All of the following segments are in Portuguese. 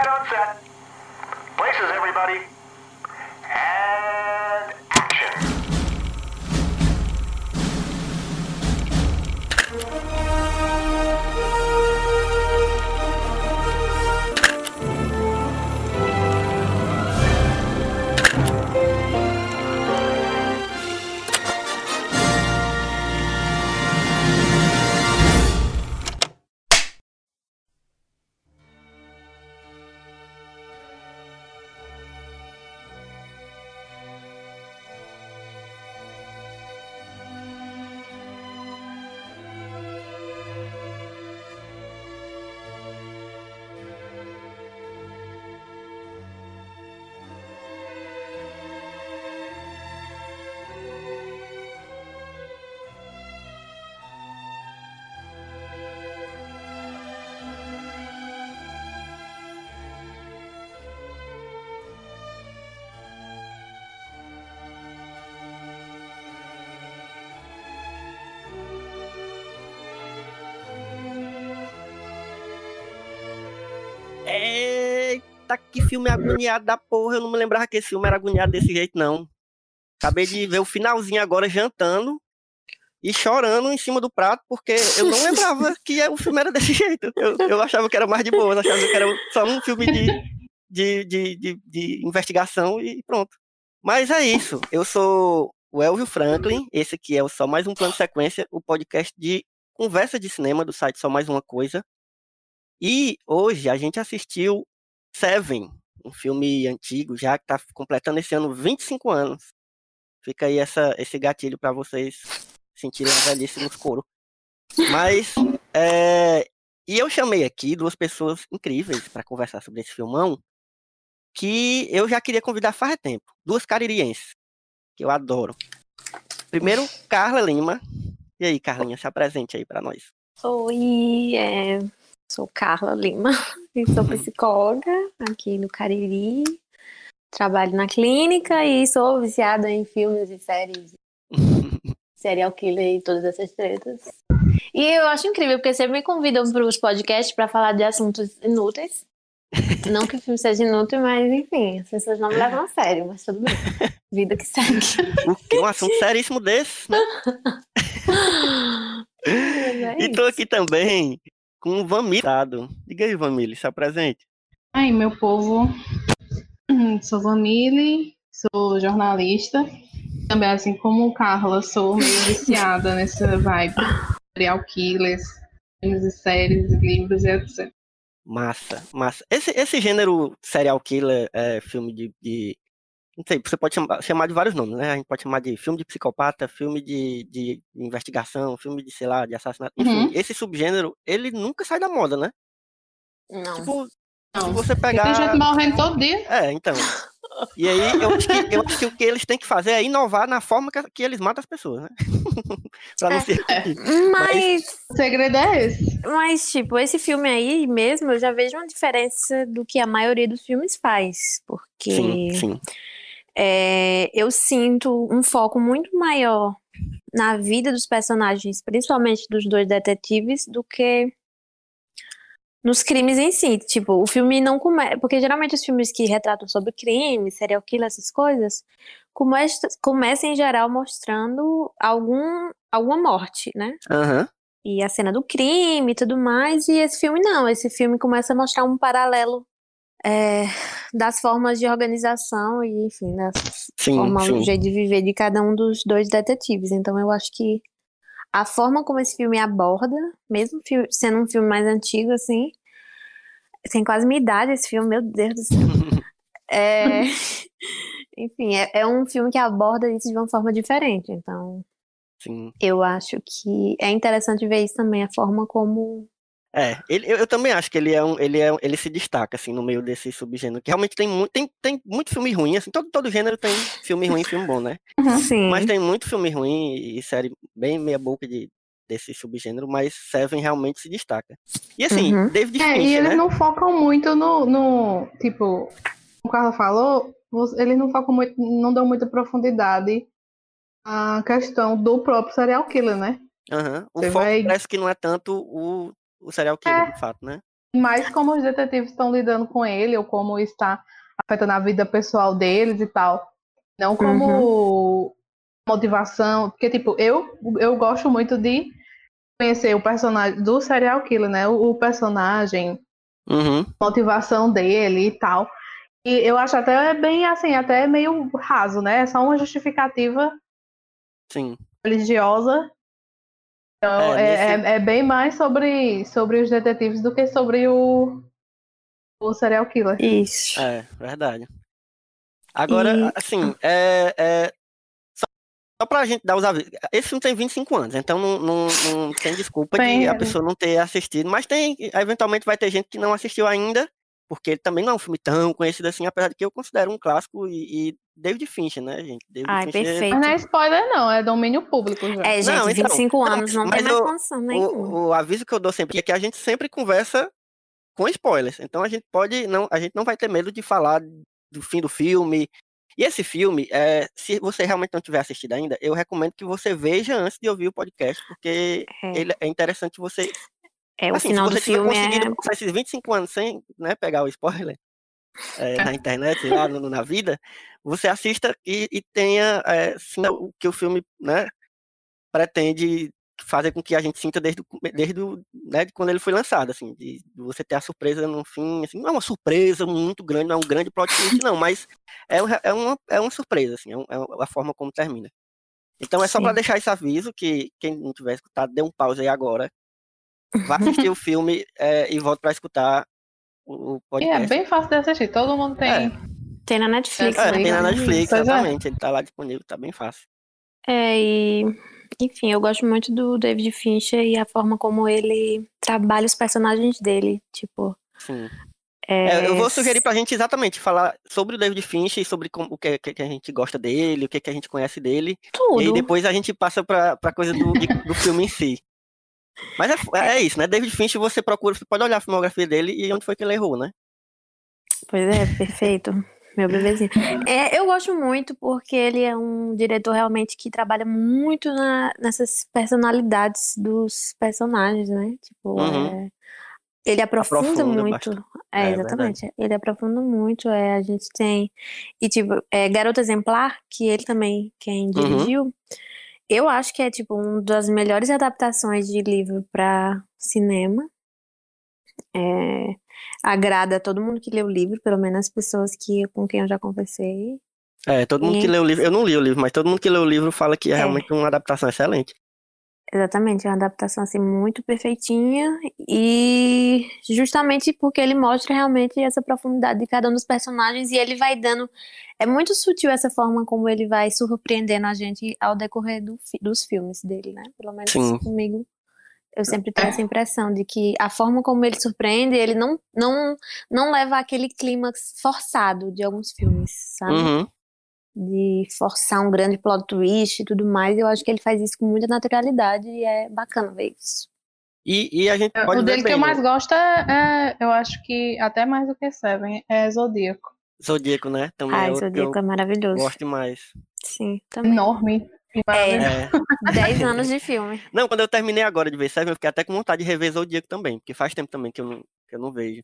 Quiet on set. Places, everybody. And que filme agoniado da porra. Eu não me lembrava que esse filme era agoniado desse jeito, não. Acabei de ver o finalzinho agora jantando e chorando em cima do prato, porque eu não lembrava que o filme era desse jeito. Eu, eu achava que era mais de boa, eu achava que era só um filme de, de, de, de, de investigação e pronto. Mas é isso. Eu sou o Elvio Franklin. Esse aqui é o Só Mais Um Plano de Sequência, o podcast de conversa de cinema do site Só Mais Uma Coisa. E hoje a gente assistiu Seven, um filme antigo, já que está completando esse ano 25 anos. Fica aí essa, esse gatilho para vocês sentirem a velhice nos couro. Mas, é, e eu chamei aqui duas pessoas incríveis para conversar sobre esse filmão, que eu já queria convidar faz tempo. Duas caririenses, que eu adoro. Primeiro, Carla Lima. E aí, Carlinha, se apresente aí para nós. Oi, é, sou Carla Lima e sou psicóloga aqui no Cariri. Trabalho na clínica e sou viciada em filmes e séries, serial killer e todas essas tretas. E eu acho incrível, porque sempre me convidam para os podcasts para falar de assuntos inúteis. Não que o filme seja inútil, mas enfim, as pessoas não me levam a sério, mas tudo bem. Vida que segue. Um assunto seríssimo desse, né? É e tô aqui também com o Vamil. Diga aí, Vamile, se apresente. Aí, meu povo, sou Vanille, sou jornalista. Também, assim como o Carla, sou meio viciada nessa vibe. Serial killers, filmes e séries, livros e etc. Massa, massa. Esse, esse gênero serial killer, é, filme de, de- Não sei, você pode chamar, chamar de vários nomes, né? A gente pode chamar de filme de psicopata, filme de, de investigação, filme de, sei lá, de assassinato. Enfim, Uhum. esse subgênero, ele nunca sai da moda, né? Não. Tipo, se Não, você Tem pegar. gente morrendo todo dia. É, então. E aí, eu acho, que, eu acho que o que eles têm que fazer é inovar na forma que, que eles matam as pessoas, né? pra não se repetir. Mas, O segredo é esse. mas, tipo, esse filme aí mesmo, eu já vejo uma diferença do que a maioria dos filmes faz. Porque Sim, sim. É, eu sinto um foco muito maior na vida dos personagens, principalmente dos dois detetives, do que nos crimes em si. Tipo, o filme não começa. Porque geralmente os filmes que retratam sobre crime, serial killer, essas coisas, começa, começa em geral mostrando algum, alguma morte, né? Aham. E a cena do crime e tudo mais. E esse filme não. Esse filme começa a mostrar um paralelo é, das formas de organização e, enfim, das Sim, forma, o sim. jeito de viver de cada um dos dois detetives. Então eu acho que a forma como esse filme aborda, mesmo sendo um filme mais antigo, assim, tem quase minha idade esse filme, meu Deus do céu. É, enfim, é, é um filme que aborda isso de uma forma diferente. Então Sim. eu acho que é interessante ver isso também, a forma como. É, ele, eu, eu também acho que ele é um, ele é, um- ele se destaca assim no meio desse subgênero, que realmente tem muito, tem, tem muito filme ruim, assim, todo, todo gênero tem filme ruim e filme bom, né? Sim. Mas tem muito filme ruim e série bem meia boca de desse subgênero, mas Seven realmente se destaca. E assim, Uhum. David É, e eles né? não focam muito no, no. Tipo, como o Carla falou, eles não focam muito, não dão muita profundidade à questão do próprio serial killer, né? Aham. O Você foco vai- parece que não é tanto o, o serial killer, de fato, né? mais como os detetives estão lidando com ele, ou como está afetando a vida pessoal deles e tal. Não como motivação. Porque, tipo, eu, eu gosto muito de conhecer o personagem do serial killer, né? O, o personagem, Uhum. motivação dele e tal. E eu acho até bem assim, até meio raso, né? É só uma justificativa Sim. religiosa. Então, É, é, nesse- é, é bem mais sobre, sobre os detetives do que sobre o, o serial killer. Isso. É, verdade. Agora, E- assim, é, é, só, só pra gente dar os avisos. Esse filme tem 25 anos, então não, não, não tem desculpa de Tem, a é. pessoa não ter assistido. Mas tem, eventualmente vai ter gente que não assistiu ainda, porque ele também não é um filme tão conhecido assim, apesar de que eu considero um clássico e, e David Fincher, né, gente? David Ai, Fincher- perfeito. Mas não é spoiler, não, é domínio público já. É, gente, Não, então, 25 não, anos, não tem mais eu- condição nenhuma. O, o aviso que eu dou sempre é que a gente sempre conversa com spoilers. Então a gente pode não, a gente não vai ter medo de falar do fim do filme. E esse filme, é, se você realmente não tiver assistido ainda, eu recomendo que você veja antes de ouvir o podcast, porque É. ele é interessante você. É, o assim, final se do você tiver filme conseguido é. passar esses 25 anos sem né, pegar o spoiler é, na internet, lá no- na vida, você assista e, e tenha é, sinta o que o filme né, pretende fazer com que a gente sinta desde, desde o, né, de quando ele foi lançado, assim, de, de você ter a surpresa no fim, assim, não é uma surpresa muito grande, não é um grande plot twist, não, mas é, é, uma, é uma surpresa, assim, é, um- é a forma como termina. Então é só para deixar esse aviso que quem não tiver escutado, dê um pause aí agora, vá assistir o filme é, e volte para escutar o, o E podcast. é bem fácil de assistir, todo mundo tem. É. Tem na Netflix. É, né? tem na Netflix, Pois é. exatamente, ele tá lá disponível, tá bem fácil. É, e enfim, eu gosto muito do David Fincher e a forma como ele trabalha os personagens dele. Tipo, Sim. é, É, eu vou sugerir pra gente exatamente falar sobre o David Fincher e sobre como, o que, que, que a gente gosta dele, o que, que a gente conhece dele. E tudo. depois a gente passa pra, pra coisa do, de- do filme em si. Mas é, é isso, né? David Fincher, você procura, você pode olhar a filmografia dele e onde foi que ele errou, né? Pois é, perfeito. Meu bebezinho. É, eu gosto muito porque ele é um diretor realmente que trabalha muito na- nessas personalidades dos personagens, né? Tipo, Uhum. é, ele aprofunda, Aprofunda muito. bastante. É, É, exatamente. Ele aprofunda muito. É, a gente tem. E, tipo, é, Garota Exemplar, que ele também quem Uhum. Eu acho que é, tipo, uma das melhores adaptações de livro para cinema. É, agrada a todo mundo que lê o livro, pelo menos as pessoas que, com quem eu já conversei. É, todo mundo que E- lê o livro, eu não li o livro, mas todo mundo que lê o livro fala que é, É. realmente uma adaptação excelente. Exatamente, é uma adaptação assim muito perfeitinha e justamente porque ele mostra realmente essa profundidade de cada um dos personagens e ele vai dando é muito sutil essa forma como ele vai surpreendendo a gente ao decorrer do dos filmes dele, né? Pelo menos Sim. comigo eu sempre tenho essa impressão de que a forma como ele surpreende, ele não não não leva aquele clímax forçado de alguns filmes, sabe? Uhum. De forçar um grande plot twist e tudo mais. Eu acho que ele faz isso com muita naturalidade e é bacana ver isso. E, e a gente pode o ver dele que bem eu no mais gosto é, é, eu acho que até mais do que Seven, é Zodíaco. Zodíaco, né? Também é Ai, que eu Zodíaco é maravilhoso. gosto demais. Sim, também. Enorme. É. 10 anos de filme. Não, quando eu terminei agora de ver Seven, eu fiquei até com vontade de rever Zodíaco também, porque faz tempo também que eu não, que eu não vejo.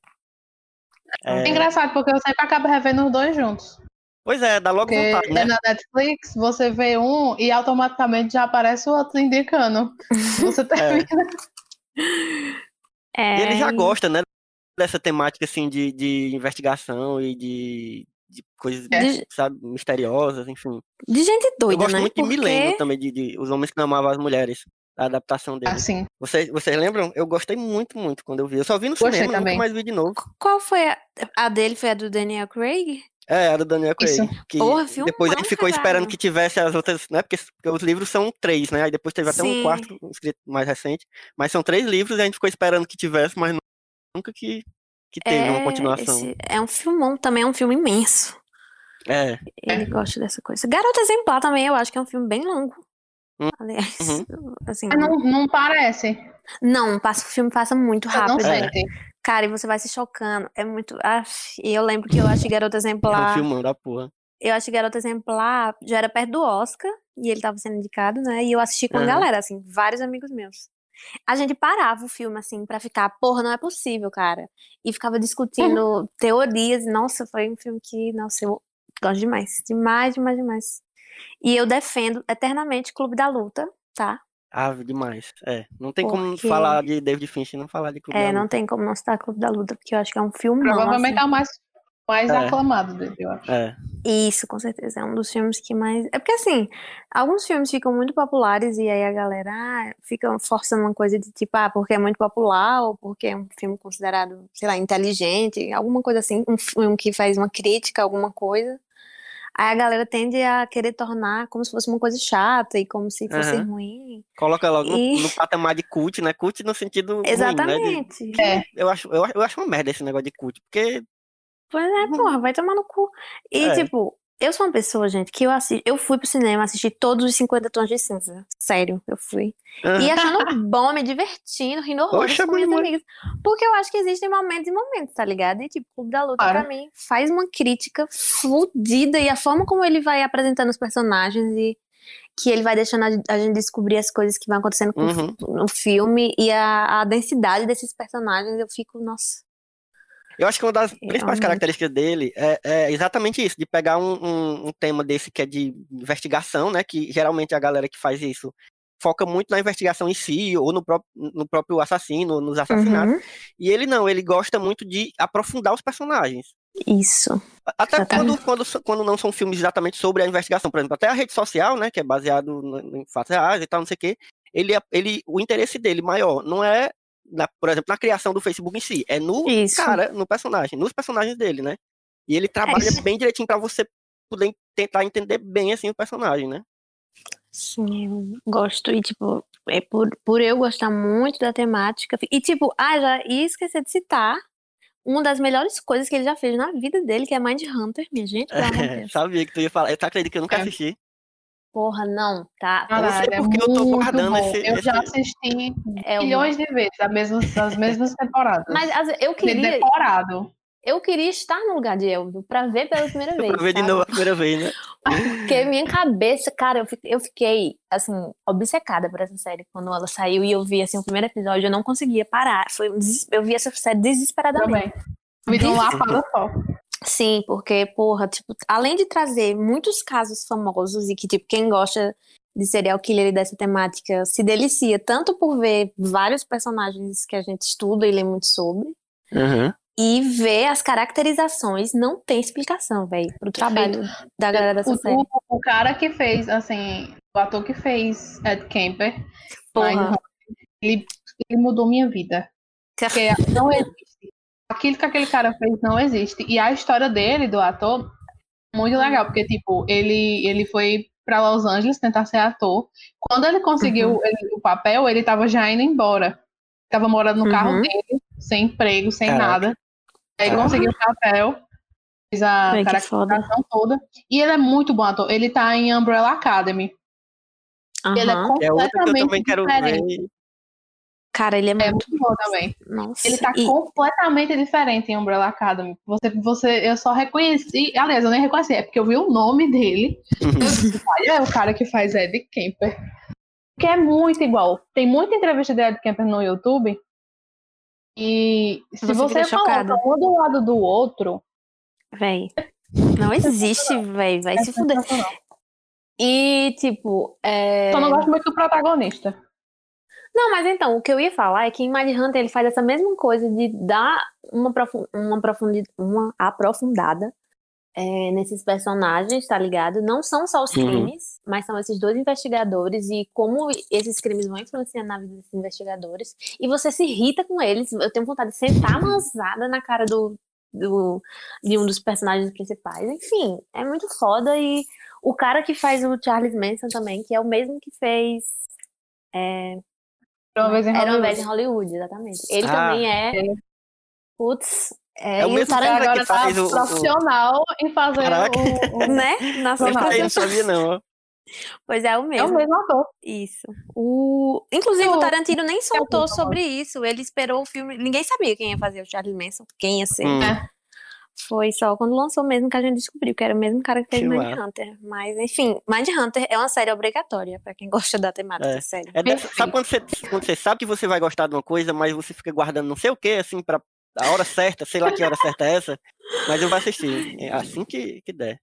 É É, engraçado, porque eu sempre acabo revendo os dois juntos. Pois é, dá logo Porque vontade, né? é na Netflix, você vê um e automaticamente já aparece o outro indicando. Você termina. É, E ele já gosta, né? Dessa temática, assim, de, de investigação e de, de coisas, De- sabe, misteriosas, enfim. de gente Eu doida, gosto né? muito de Porque Milênio também, de, de Os Homens que Não Amavam as Mulheres, a adaptação dele. Assim. Vocês, vocês lembram? Eu gostei muito, muito quando eu vi. Eu só vi no Gostei cinema, nunca também. mais vi de novo. qual foi a, a dele? Foi a do Daniel Craig? É, a do Daniel Craig. Isso. Que Porra, depois ele ficou esperando caralho. que tivesse as outras, né? Porque, porque os livros são três, né? Aí depois teve até Sim. um quarto escrito mais recente. Mas são três livros e a gente ficou esperando que tivesse, mas nu- nunca que, que teve uma continuação. esse- é um filmão, também é um filme imenso. É. Ele gosta dessa coisa. Garota Exemplar também, eu acho que é um filme bem longo. Hum, Aliás, assim, Mas não, não parece. não, passa, o filme passa muito Eu não rápido. É. sente. Cara, e você vai se chocando. É muito. Aff, e eu lembro que eu achei Garota É um Exemplar. filmão da porra. Eu achei Garota Exemplar já era perto do Oscar e ele tava sendo indicado, né? E eu assisti com a Aham. galera, assim, vários amigos meus. A gente parava o filme, assim, pra ficar, porra, não é possível, cara. E ficava discutindo teorias. Nossa, foi um filme que, nossa, eu gosto demais. Demais, demais, demais. E eu defendo eternamente Clube da Luta, tá? Ah, demais. É, não tem como Porque- falar de David Fincher e não falar de Clube É, da não Luta. tem como não citar Clube da Luta, porque eu acho que é um filme Provavelmente é o mais, mais É. aclamado dele, eu acho. É. Isso, com certeza. É um dos filmes que mais. É porque, assim, alguns filmes ficam muito populares e aí a galera ah, fica forçando uma coisa de tipo, ah, porque é muito popular ou porque é um filme considerado, sei lá, inteligente, alguma coisa assim, um filme que faz uma crítica a alguma coisa. Aí a galera tende a querer tornar como se fosse uma coisa chata e como se fosse Aham. ruim. Coloca logo no, E- no patamar de cult, né? Cult no sentido ruim, né? De- Exatamente. É. eu, acho, eu, eu acho uma merda esse negócio de cult, porque Pois é, porra, vai tomar no cu. E, É. tipo, eu sou uma pessoa, gente, que eu assisti, eu fui pro cinema assistir todos os 50 tons de cinza. Sério, eu fui. E achando bom, me divertindo, rindo horrores Poxa, com minhas amigas. Porque eu acho que existem momentos e momentos, tá ligado? E, tipo, o Clube da Luta, Claro. pra mim, faz uma crítica fodida e a forma como ele vai apresentando os personagens e que ele vai deixando a, gente descobrir as coisas que vão acontecendo Uhum. no filme e a, a densidade desses personagens, eu fico, nossa. Eu acho que uma das principais características dele é, é exatamente isso, de pegar um, um- um tema desse que é de investigação, né? Que geralmente a galera que faz isso foca muito na investigação em si, ou no próprio, no próprio assassino, ou nos assassinatos. Uhum. E ele não, ele gosta muito de aprofundar os personagens. Isso. Até quando, quando, quando não são filmes exatamente sobre a investigação, por exemplo, até a rede social, né, que é baseado em fatos reais e tal, não sei o quê, ele, ele, o interesse dele maior não é, na, por exemplo, na criação do Facebook em si, é no Isso. cara, no personagem, nos personagens dele, né? E ele trabalha isso. bem direitinho pra você poder tentar entender bem assim o personagem, né? Sim, eu gosto. E, tipo, é por, por eu gostar muito da temática. E, tipo, ah, já ia esquecer de citar uma das melhores coisas que ele já fez na vida dele, que é Mind Hunter, minha gente. Deus. Sabia que tu ia falar. Eu acredito que eu nunca É. assisti. Porra, não, tá? Eu não sei Caralho, é porque eu tô guardando bom. esse- Eu já assisti É milhões de vezes as mesmas, as mesmas temporadas. Mas vezes, eu De queria, decorado. eu queria estar no lugar de Elvio pra ver pela primeira vez. pra ver de sabe? novo a primeira vez, né? Porque minha cabeça, cara, eu eu fiquei, assim, obcecada por essa série. Quando ela saiu e eu vi, assim, o primeiro episódio, eu não conseguia parar. Foi Eu vi essa série desesperadamente. Também. Me deu um lapada só. Sim, porque, porra, tipo, além de trazer muitos casos famosos e que, tipo, quem gosta de serial killer e dessa temática se delicia tanto por ver vários personagens que a gente estuda e lê muito sobre, Uhum. e ver as caracterizações não tem explicação, velho, pro trabalho da galera dessa O, série. o, o cara que fez, assim, o ator que fez Ed Kemper, Porra. ele, ele mudou minha vida. Porque não existe. Aquilo que aquele cara fez não existe. E a história dele, do ator, muito legal, porque, tipo, ele, ele foi pra Los Angeles tentar ser ator. Quando ele conseguiu Uhum. ele- o papel, ele tava já indo embora. Tava morando no carro Uhum. dele, sem emprego, sem Caraca. nada. Aí Caraca. conseguiu o papel, fez a foda. caracterização toda. E ele é muito bom ator. Ele tá em Umbrella Academy. Ele é Aham. É outra que eu completamente também quero diferente. ver. Cara, ele é É muito. muito bom também. Nossa. Ele tá e- completamente diferente em Umbrella Academy. Você, você, eu só reconheci, aliás, eu nem reconheci, é porque eu vi o nome dele. "Olha, é o cara que faz Ed Kemper. Que é muito igual. Tem muita entrevista de Ed Kemper no YouTube. E se Você você, chocada. um do lado do outro, Véi. Não existe, véi. Vai é se fuder. E, tipo, é... Só não gosto muito do protagonista. Não, mas então, o que eu ia falar é que em Mind Hunter ele faz essa mesma coisa de dar uma, profu- uma, uma aprofundada é, nesses personagens, tá ligado? Não são só os Uhum. crimes, mas são esses dois investigadores e como esses crimes vão influenciar na vida desses investigadores. E você se irrita com eles. Eu tenho vontade de sentar manzada na cara do, do, de um dos personagens principais. Enfim, é muito foda. E o cara que faz o Charles Manson também, que é o mesmo que fez. é, Uma vez em era uma Hollywood. vez em Hollywood, exatamente. Ele Ah, também é. é. Putz. É, É o mesmo cara, cara que agora tá faz o- o- profissional em fazer Caraca. o, o- né? Aí eu não pois, sabia, não. pois é, o É o mesmo. mesmo ator. Isso. O... Inclusive, o O- Tarantino nem soltou muito sobre isso. Ele esperou o filme. Ninguém sabia quem ia fazer o Charlie Manson, quem ia ser. Hum. É. Foi só quando lançou mesmo que a gente descobriu que era o mesmo cara que fez Mindhunter. Mas, enfim, Mindhunter é uma série obrigatória pra quem gosta da temática, É. sério. É dessa- sabe quando você, quando você sabe que você vai gostar de uma coisa, mas você fica guardando não sei o que, assim, pra a hora certa, sei lá que hora certa é essa, mas eu vou assistir. É assim que, que der.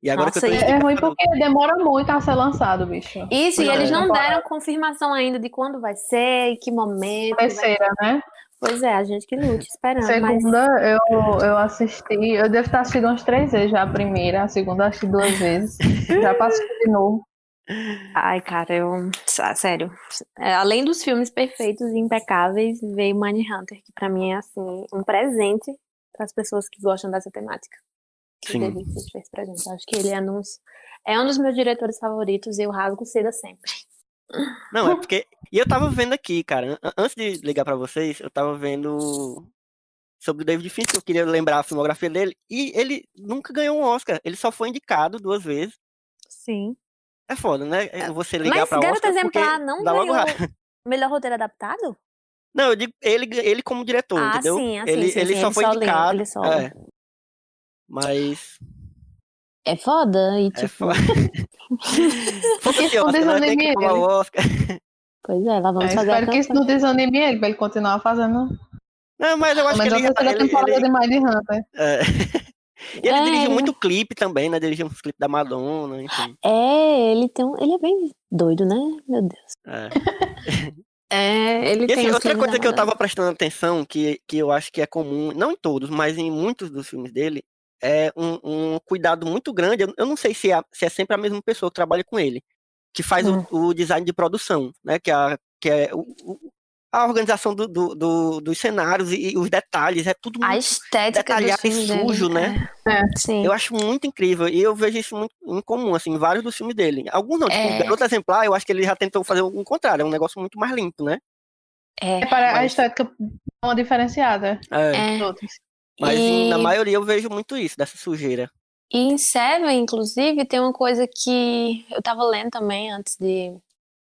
E agora que eu tô Nossa, e- É ruim porque demora muito a ser lançado, bicho. Isso, e Pois eles é. não deram confirmação ainda de quando vai ser, em que momento. vai- Terceira, né? Pois é, a gente que lute esperando. Mas Segunda, eu, eu assisti. Eu devo estar assistindo umas três vezes já a primeira, a segunda eu assisti duas vezes. Já passei de novo. Ai, cara, eu. sé- Sério. É, além dos filmes perfeitos e impecáveis, veio Mindhunter, que pra mim é, assim, um presente para as pessoas que gostam dessa temática. Que Sim. David fez pra gente. Acho que ele é, nos, é um dos meus diretores favoritos e eu rasgo seda sempre. Não, é porque. E eu tava vendo aqui, cara, an- antes de ligar pra vocês, eu tava vendo sobre o David Fincher, eu queria lembrar a filmografia dele, e ele nunca ganhou um Oscar, ele só foi indicado duas vezes. Sim. É foda, né? Você ligar Mas pra Garota Oscar Exemplar não ganhou melhor roteiro adaptado? Não, eu digo ele, ele como diretor, Ah, entendeu? sim, assim, ele, sim, ele sim, só ele foi só leu, indicado. ele só- é. Mas. É foda e É tipo. foda. Foda-se, Isso não tem desanime ele. Oscar. Pois é, lá vamos Eu fazer a espero que isso não desanime ele, pra ele continuar fazendo. Não, mas eu acho Mas que ele, já tá- terceira ele, temporada ele, de Mindhunter. é. E ele É, dirigiu ele- muito clipe também, né? Dirigiu uns clipes da Madonna, enfim. É, ele tem um, ele é bem doido, né? Meu Deus. É. É, ele E tem assim, uns outra coisa que eu tava prestando atenção, que, que eu acho que é comum, não em todos, mas em muitos dos filmes dele, é um, um cuidado muito grande. Eu, eu não sei se é, se é sempre a mesma pessoa que trabalha com ele, que faz Hum. o, o design de produção, né? Que, é a, que é o- o- a organização do, do- do- dos cenários e, e os detalhes, é tudo A muito. estética do detalhado e sujo, dele, né? É. Sim. Eu acho muito incrível, e eu vejo isso muito incomum, assim, em vários dos filmes dele. Alguns não, tipo, É. Exemplar, eu acho que ele já tentou fazer o contrário, é um negócio muito mais limpo, né? É. É para a Mas- estética é uma diferenciada É. É. dos outros. Mas E- na maioria eu vejo muito isso, dessa sujeira. E em Seven, inclusive, tem uma coisa que eu tava lendo também antes de.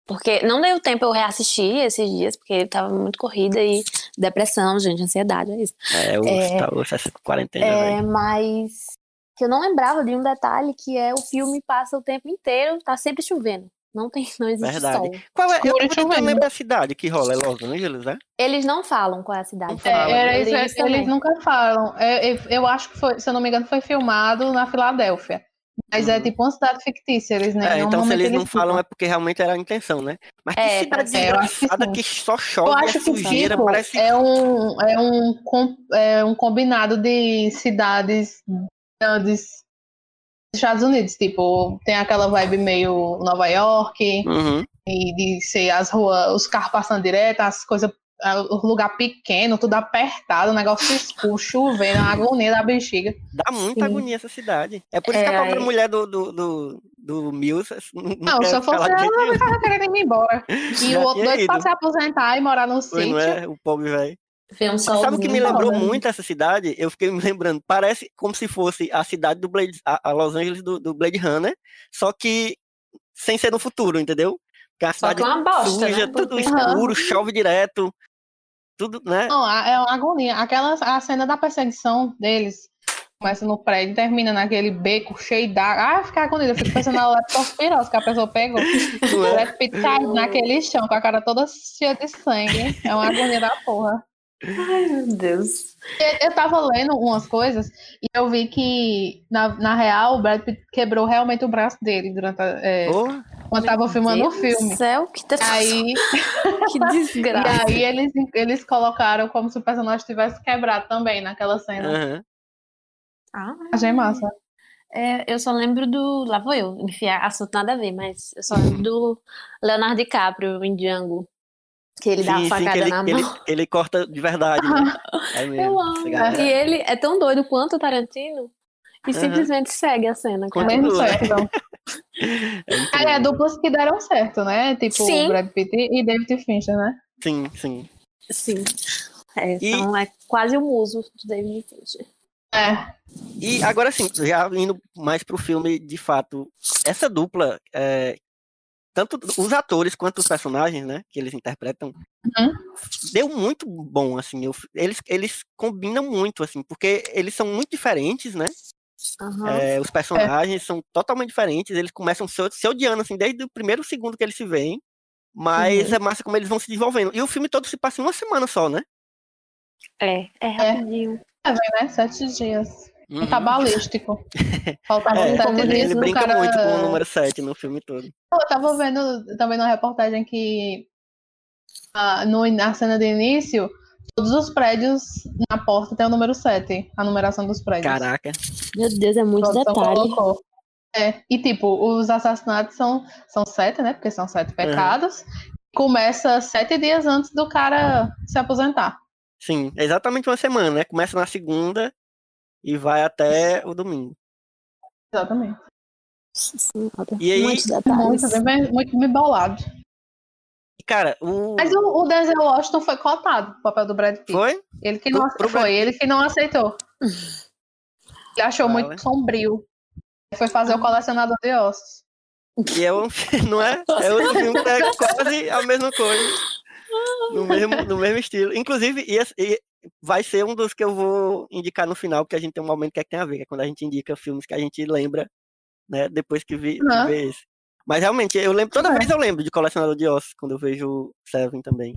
Porque não deu tempo eu reassistir esses dias, porque tava muito corrida e depressão, gente, ansiedade, é isso. É, o, É. tá, essa quarentena, É, velho. mas que eu não lembrava de um detalhe que é o filme passa o tempo inteiro, tá sempre chovendo. Não tem, não existe Verdade. sol. Qual é? Eu, Escuro eu não lembro da cidade que rola, é Los Angeles, né? Eles não falam qual é a cidade. É, era né? isso, Eles eles, nunca falam. É, eu, eu acho que foi, se eu não me engano, foi filmado na Filadélfia. Mas é Uhum. tipo uma cidade fictícia, eles nem É, então se momento eles não eles falam é porque realmente era a intenção, né? Mas que É, cidade É, eu acho que que só Eu chove, é acho que sujeira, tipo, parece... é um é um é um combinado de cidades grandes Estados Unidos, tipo, tem aquela vibe meio Nova York Uhum. e de ser as ruas, os carros passando direto, as coisas o lugar pequeno, tudo apertado, o negócio escuro, chovendo, a agonia da bexiga. Dá muita Sim. agonia essa cidade. É por isso que É, a própria aí- mulher do, do, do, do Mills não, Não, se eu fosse ela, eu nenhum. tava querendo ir embora. E Já o outro doido pra se aposentar e morar no Foi, sítio. não é? O pobre velho. Vê um sol. Sabe o que me lembrou né? muito essa cidade? Eu fiquei me lembrando, parece como se fosse a cidade do Blade, a, Los Angeles do, do Blade Runner, só que sem ser no futuro, entendeu? Que a Só cidade que é uma bosta, suja, né? tudo escuro, chove direto, tudo, né? Não, é uma agonia. Aquela a cena da perseguição deles começa no prédio e termina naquele beco cheio d'água. Ah, fica agonia. Eu fico pensando na leptospirose que a pessoa pegou. O é? Naquele chão com a cara toda cheia de sangue. É uma agonia da porra. Ai, meu Deus. Eu- Eu tava lendo umas coisas e eu vi que, na, na real, o Brad Pitt quebrou realmente o braço dele durante a, é, Porra. quando tava filmando o Deus filme. do céu, que, tá... Aí, que e desgraça. aí eles, eles colocaram como se o personagem tivesse quebrado também naquela cena. Aham. Ah, Achei massa. é, eu só lembro do. Lá vou eu, enfiar assunto nada a ver, mas eu só lembro do Leonardo DiCaprio em Django. Que ele dá uma Sim, sim, facada que ele, na ele, mão. ele corta de verdade, né? É mesmo. Eu essa amo. galera. E ele é tão doido quanto o Tarantino e Aham. simplesmente segue a cena. cara. Continua. Mesmo certo. É é duplas que deram certo, né? Tipo Sim. o Brad Pitt e David Fincher, né? Sim, sim. Sim. É, E- então é quase o muso do David Fincher. É. E agora sim, já indo mais pro filme, de fato, essa dupla, é, tanto os atores quanto os personagens, né, que eles interpretam, Uhum. deu muito bom, assim. eu- eles, eles combinam muito, assim, porque eles são muito diferentes, né? Aham. É, os personagens são totalmente diferentes, eles começam se, se odiando, assim, desde o primeiro segundo que eles se veem. Mas Uhum. é massa como eles vão se desenvolvendo. E o filme todo se passa em uma semana só, né? É, é rapidinho. né? Sete dias. Uhum. Um cabalístico. Faltava É, sete como ele, ele brinca cara... muito com o número 7 no filme todo. Eu tava vendo também na reportagem que ah, no, na cena de início, todos os prédios na porta tem o número 7, a numeração dos prédios. Caraca. Meu Deus, é muito produção detalhe. colocou. É, e tipo, os assassinatos são, são sete, né? Porque são sete pecados. Começa sete dias antes do cara se aposentar. Sim, é exatamente uma semana, né? Começa na segunda e vai até o domingo. Exatamente. Senhora, E aí, Muitos detalhes. Muito bem, muito bem bolado. E, cara, o. Mas o, o Denzel Washington foi cotado pro papel do Brad Pitt. Foi? Ele que não, pro Brad foi ele que não aceitou. Ele achou Fala. muito sombrio. Foi fazer o colecionador de ossos. E é um. Não é? É outro filme que é quase a mesma coisa. No mesmo, no mesmo estilo. Inclusive, e, e vai ser um dos que eu vou indicar no final, porque a gente tem um momento que, é que tem a ver, que é quando a gente indica filmes que a gente lembra, né? Depois que, vi, Aham. vê esse. Mas realmente, eu lembro, toda É. vez eu lembro de Colecionador de Ossos, quando eu vejo Seven também.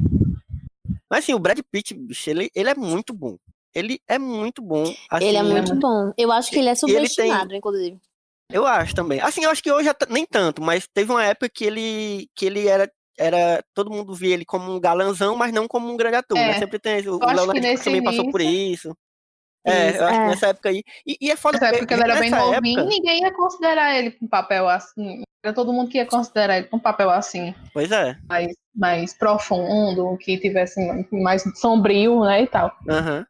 Mas assim, o Brad Pitt, bicho, ele, ele é muito bom. Ele é muito bom. Ele é assim, muito bom. Eu acho que ele é ele tem- subestimado, inclusive. Eu acho também. Assim, eu acho que hoje nem tanto, mas teve uma época que ele, que ele era, era. Todo mundo via ele como um galanzão, mas não como um grande ator. né? É. Sempre tem. O, que Leonardo também passou por isso. É, Isso, eu acho que é. nessa época aí. E, e é foda Nessa época ele era bem novinho, época- ninguém ia considerar ele com um papel assim. Era todo mundo que ia considerar ele com um papel assim, Pois é. mais, mais profundo, que tivesse mais sombrio, né, e tal. aham.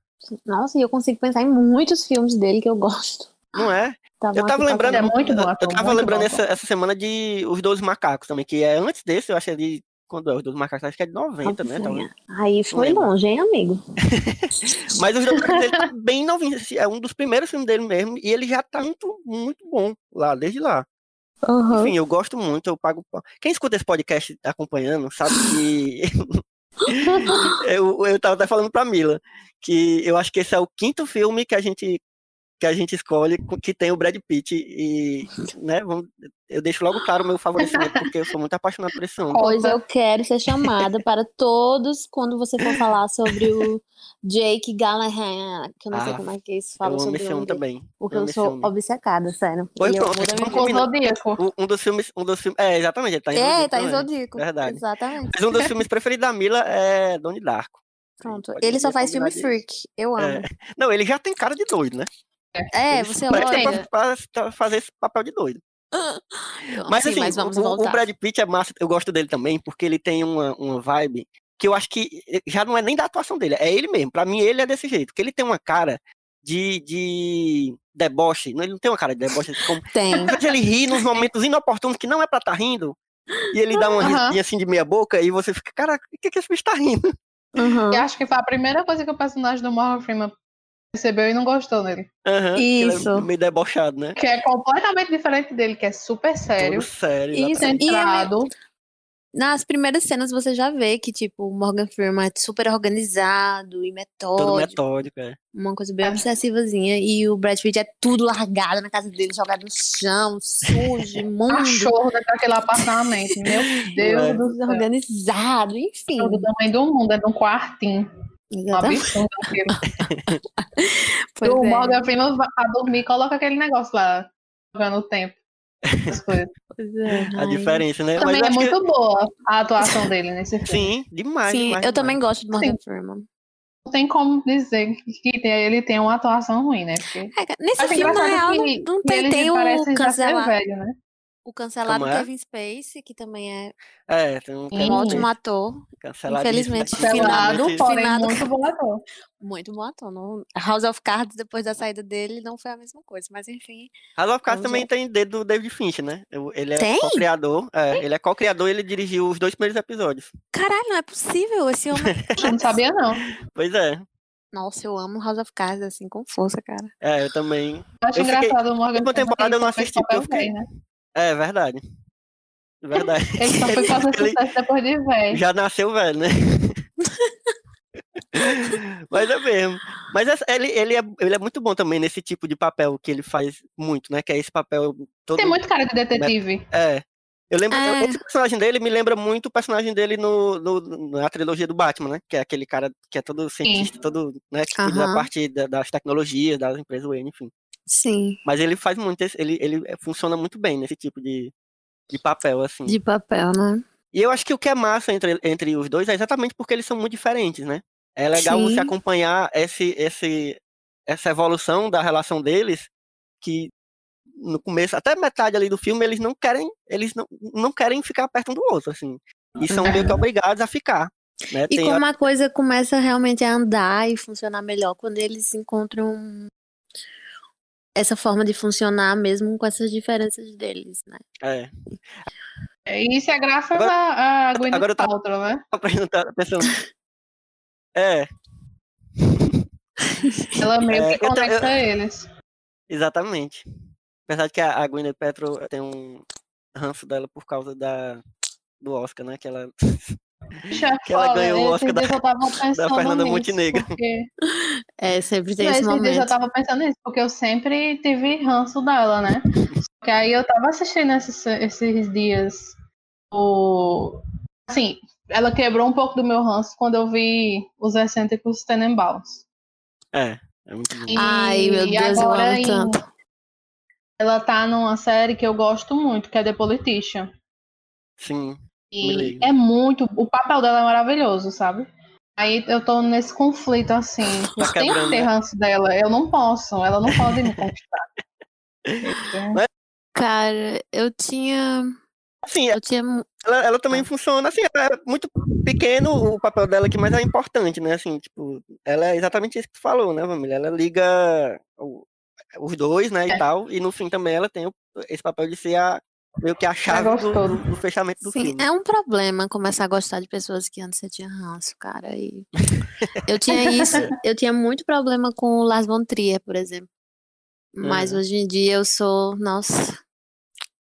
Nossa, e eu consigo pensar em muitos filmes dele que eu gosto. Não é? Tava Eu tava aqui lembrando. Ele é muito bom eu- tava lembrando bom essa, essa semana de Os Doze Macacos também, que é antes desse, eu acho de. Quando é? Os Doze Macacos, acho que é de 90, né? talvez. Aí foi longe, hein, amigo? Mas os dois dele tá bem novinho. É um dos primeiros filmes dele mesmo. E ele já tá muito, muito bom lá, desde lá. Aham. Enfim, eu gosto muito, eu pago. Quem escuta esse podcast acompanhando sabe que. eu, eu tava até falando pra Mila que eu acho que esse é o quinto filme que a gente que a gente escolhe que tem o Brad Pitt e né vamos, eu deixo logo claro o meu favorecimento porque eu sou muito apaixonado por esse homem Pois eu quero ser chamada para todos quando você for falar sobre o Jake Gallagher, que eu não sei Ah, como é que isso eu fala sobre esse o homem também Porque eu esse sou homem. obcecada, sério. Pois é o pronto. Zodíaco. um, dos filmes um dos filmes é exatamente ele tá em É, tá em. Zodíaco. Verdade. Exatamente. mas um dos filmes preferidos da Mila é Donnie Darko Pronto. pode Ele só faz filme freak. Eu amo. É. não ele já tem cara de doido né É, você presta olha. pra- pra fazer esse papel de doido Não, Mas sim, assim, mas vamos o, o. Brad Pitt é massa, eu gosto dele também, porque ele tem uma, uma vibe que eu acho que já não é nem da atuação dele, é ele mesmo. Pra mim, ele é desse jeito, porque ele tem uma cara de, de deboche, ele não tem uma cara de deboche, como, Tem. ele ri nos momentos inoportunos que não é pra estar rindo, e ele dá uma Aham. risadinha assim de meia boca, e você fica, cara, o que, que esse bicho tá rindo? Uhum. E acho que foi a primeira coisa que o personagem do Morgan Freeman percebeu e não gostou nele. Aham, que ele é Isso. meio debochado, né? Que é completamente diferente dele, que é super sério, Todo sério. Isso. E é centrado. Nas primeiras cenas você já vê que, tipo, o Morgan Freeman é super organizado e Todo metódico. metódico, é. Uma coisa bem É. obsessivazinha. E o Brad Pitt é tudo largado na casa dele, jogado no chão, sujo, imundo, Cachorro daquele apartamento. Meu Deus É. do céu. desorganizado, enfim. Do tamanho do mundo, é de um quartinho. Exatamente. absurdo aquilo. Pois o é. Morgan Freeman vai pra dormir coloca aquele negócio lá, jogando o tempo. As coisas. É, A diferença, né? Também eu é acho que- muito boa a atuação dele nesse filme. Sim, demais. Sim, demais, eu demais. também gosto de Morgan Sim. Freeman. Não tem como dizer que ele tem uma atuação ruim, né? Porque É, nesse filme, na real, que- não, tem, tem o cancelado, velho, né? O cancelado Como é? Kevin Spacey, que também é É, tem um um ótimo ator. Infelizmente, né? Cancelado, Finado, porém finado. muito bom ator. Muito bom ator. Não... House of Cards, depois da saída dele, não foi a mesma coisa. Mas enfim. House of Cards também lá. tem dedo do David Finch, né? Ele é co-criador. É, ele é co-criador e ele dirigiu os dois primeiros episódios. Caralho, não é possível. Esse homem. Eu não sabia, não. Pois é. Nossa, eu amo House of Cards, assim, com força, cara. É, eu também. Eu acho Eu fiquei- engraçado o Morgan última Freeman, temporada eu não assisti, porque eu fiquei- velho, né? É verdade. Verdade. Ele só foi fazer Ele sucesso depois de velho. já nasceu velho, né? Mas é mesmo. Mas ele, ele, é, ele é muito bom também nesse tipo de papel que ele faz muito, né? Que é esse papel todo. Tem muito cara de detetive. É. Eu lembro. É. Esse personagem dele me lembra muito o personagem dele no, no- na trilogia do Batman, né? Que é aquele cara que é todo cientista, todo, né? Que cuida da Aham. parte da- das tecnologias, das empresas Wayne, enfim. Sim, Mas ele faz muito, esse- ele, ele é, funciona muito bem nesse tipo de, de papel, assim. de papel, né? E eu acho que o que é massa entre, entre os dois é exatamente porque eles são muito diferentes, né? É legal você Sim. acompanhar esse, esse, essa evolução da relação deles, que no começo, até metade ali do filme, eles não querem, eles não, não querem ficar perto um do outro, assim. E são meio que obrigados a ficar. Né? E Tem como a coisa começa realmente a andar e funcionar melhor quando eles encontram essa forma de funcionar mesmo com essas diferenças deles, né? é, E isso é graças Agora- a, a Gwyneth agora eu Paltrow, né? pensando. É, Ela meio É, que eu ta- conecta eles. exatamente. Apesar de que a, a Gwyneth Paltrow tem um ranço dela por causa da, do Oscar, né? Que ela é Que ela ganhou o Oscar da- pensando Fernanda nisso, Montenegro. Porque... É, sempre tem esse esses dias eu momento. tava pensando nisso, porque eu sempre tive ranço dela, né? Que aí eu tava assistindo esses, esses dias o. Assim, ela quebrou um pouco do meu ranço quando eu vi os excêntricos Tenenbaums. É, é muito bom. E Ai, meu Deus, eu agora amo em- tanto. Ela tá numa série que eu gosto muito, que é The Politician. Sim. E é muito. O papel dela é maravilhoso, sabe? Aí eu tô nesse conflito, assim. Eu Tá tenho que quebrando, ter né? ranço dela. Eu não posso. Ela não pode me conquistar. Cara, eu tinha. Sim, Eu tinha. ela, ela também Ah. funciona assim, ela é muito pequeno o papel dela aqui, mas é importante, né? Assim, tipo, ela é exatamente isso que tu falou, né, família? Ela liga o- os dois, né, e É. tal, e no fim também ela tem o- esse papel de ser a meio que a chave do, do- do fechamento do Sim, filme. é um problema começar a gostar de pessoas que antes você tinha ranço, cara. E eu tinha isso, eu tinha muito problema com o Lars von Trier, por exemplo. Mas Uhum. hoje em dia eu sou, nossa,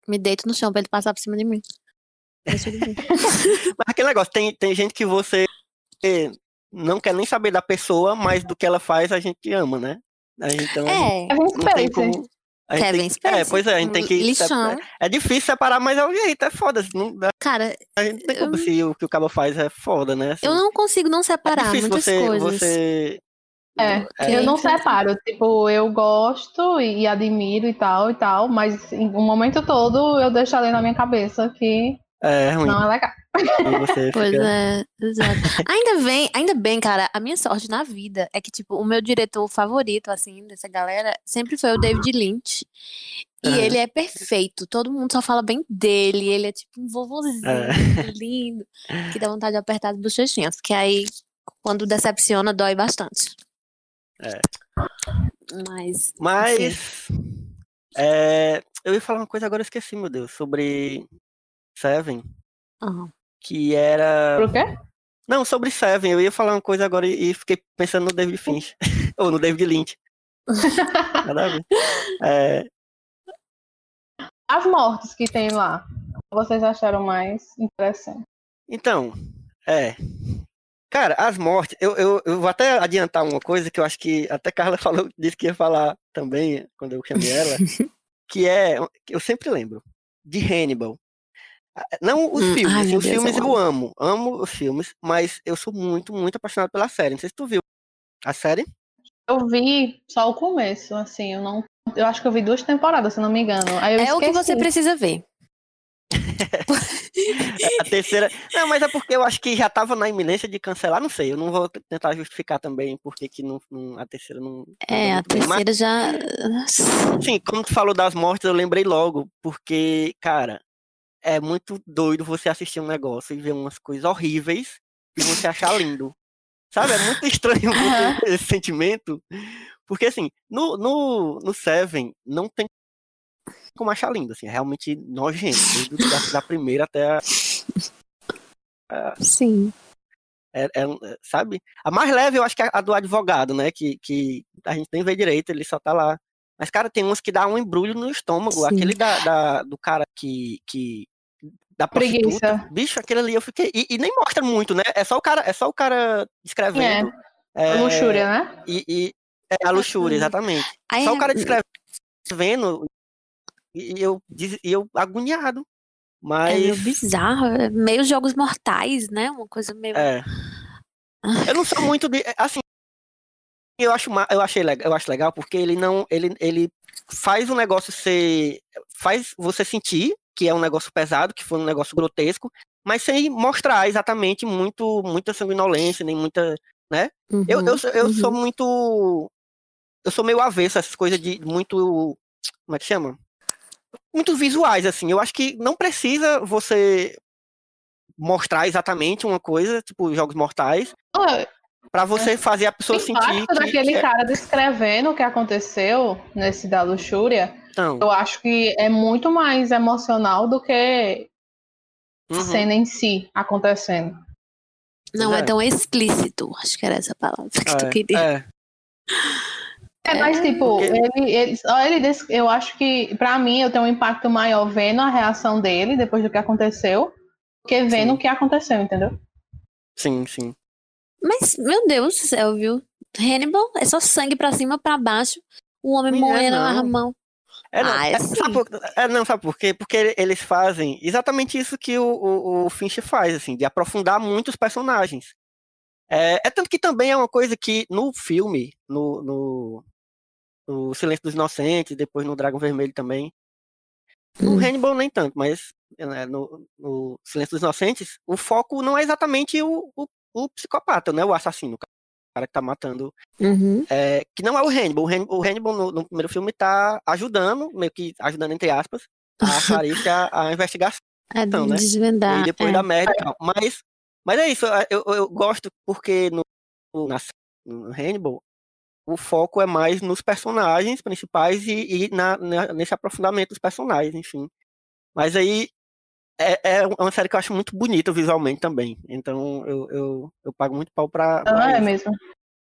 me deito no chão pra ele passar por cima de mim. Mas aquele negócio, tem, tem gente que você não quer nem saber da pessoa, mas do que ela faz a gente ama, né? Então, É, não tem Spacey. como. A gente Kevin. É, pois é, a gente tem que. Lixão. É difícil separar, mas é o jeito, é foda. Não, dá- cara, a gente tem como Eu- se o que o cabo faz é foda, né? assim. eu não consigo não é separar difícil muitas você, coisas. você. É, É. eu não separo. Tipo, eu gosto e admiro e tal e tal, mas em- o momento todo eu deixo ali na minha cabeça que É ruim. não é legal. Você Pois fica. é, exato. Ainda bem, ainda bem, cara, a minha sorte na vida é que, tipo, o meu diretor favorito, assim, dessa galera, sempre foi o David Lynch. E Aham. ele é perfeito, todo mundo só fala bem dele, ele é tipo um vovozinho, É. lindo, que dá vontade de apertar as bochechinhas, porque aí, quando decepciona, dói bastante. É. Mas, Mas. é, eu ia falar uma coisa agora, eu esqueci, meu Deus, sobre Seven, ah, que era. Por quê? Não, sobre Seven, eu ia falar uma coisa agora e fiquei pensando no David Finch. Ou no David Lynch. Nada a ver. É, As mortes que tem lá, vocês acharam mais interessante? então, é. Cara, as mortes, eu, eu, eu vou até adiantar uma coisa que eu acho que até Carla falou, disse que ia falar também quando eu chamei ela, que é, eu sempre lembro, de Hannibal. Não os Hum, filmes, ai, os Deus, filmes eu eu amo, amo os filmes, mas eu sou muito, muito apaixonado pela série. Não sei se tu viu a série. Eu vi só o começo, assim, eu não. Eu acho que eu vi duas temporadas, se não me engano. Aí eu é o que esqueci. você precisa ver. A terceira. Não, mas é porque eu acho que já tava na iminência de cancelar, não sei. Eu não vou tentar justificar também porque que não, não- a terceira não. não É, a muito bem. Mas, terceira já. sim, como tu falou das mortes, eu lembrei logo, porque, cara, é muito doido você assistir um negócio e ver umas coisas horríveis e você achar lindo. Sabe? É muito estranho ter esse sentimento. Porque, assim, no, no, no Seven não tem como achar lindo, assim, é realmente nojento, desde da, da primeira até a, Sim. É, é, sabe? A mais leve eu acho que é a do advogado, né? Que, que a gente nem vê direito, ele só tá lá. Mas, cara, tem uns que dá um embrulho no estômago. Sim. Aquele da, da- do cara que, que da prostituta. Preguiça. Bicho, aquele ali eu fiquei. E, e nem mostra muito, né? É só o cara, é só o cara escrevendo. É, Luxúria, né? E, e- é a luxúria, exatamente. Aí, Só o cara descrevendo e, e eu, e eu agoniado. É meio Mas. bizarro, é meio jogos mortais, né? Uma coisa meio. É. Eu não sou muito de. Assim. Eu, acho, eu, achei, legal- eu acho legal porque ele não. Ele, ele faz o negócio ser. Faz você sentir que é um negócio pesado, que foi um negócio grotesco, mas sem mostrar exatamente muito, muita sanguinolência, nem muita. Uhum, Eu, eu, sou- eu uhum. sou muito. Eu sou meio avesso a essas coisas de muito. Como é que chama? Muito visuais, assim. Eu acho que não precisa você mostrar exatamente uma coisa, tipo jogos mortais, Ah, pra você fazer a pessoa O sentir impacto que. daquele é- cara descrevendo o que aconteceu nesse da luxúria, Então, eu acho que é muito mais emocional do que a uhum. cena em si acontecendo. Não é é. tão explícito, acho que era essa palavra que tu queria. É, é. É, mas tipo, porque- ele, ele, ele des- eu acho que pra mim eu tenho um impacto maior vendo a reação dele depois do que aconteceu, que vendo Sim. o que aconteceu, entendeu? Sim, sim. Mas, meu Deus do céu, viu? Hannibal é só sangue pra cima, pra baixo. O homem é, moendo a não. mão. É, não, Ah, é é, sim. sabe por, é, não, sabe por quê? Porque eles fazem exatamente isso que o, o, o Fincher faz, assim, de aprofundar muito os personagens. É, é tanto que também é uma coisa que no filme, no, no, no Silêncio dos Inocentes, depois no Dragão Vermelho também, no Hum. Hannibal nem tanto, mas né, no, no Silêncio dos Inocentes, o foco não é exatamente o, o, o psicopata, né? O assassino, o cara que tá matando Uhum. é, que não é o Hannibal. O Hannibal, o Hannibal no, no primeiro filme tá ajudando, meio que ajudando entre aspas, a Clarice a, a investigação É Então, né? desvendar. e depois é. da merda e tal. Mas, mas é isso, eu, eu gosto porque no, no, na- no Hannibal o foco é mais nos personagens principais e, e na, na- nesse aprofundamento dos personagens, enfim. Mas aí é, é uma série que eu acho muito bonita visualmente também. Então eu, eu, eu pago muito pau pra. pra Ah, é isso. mesmo.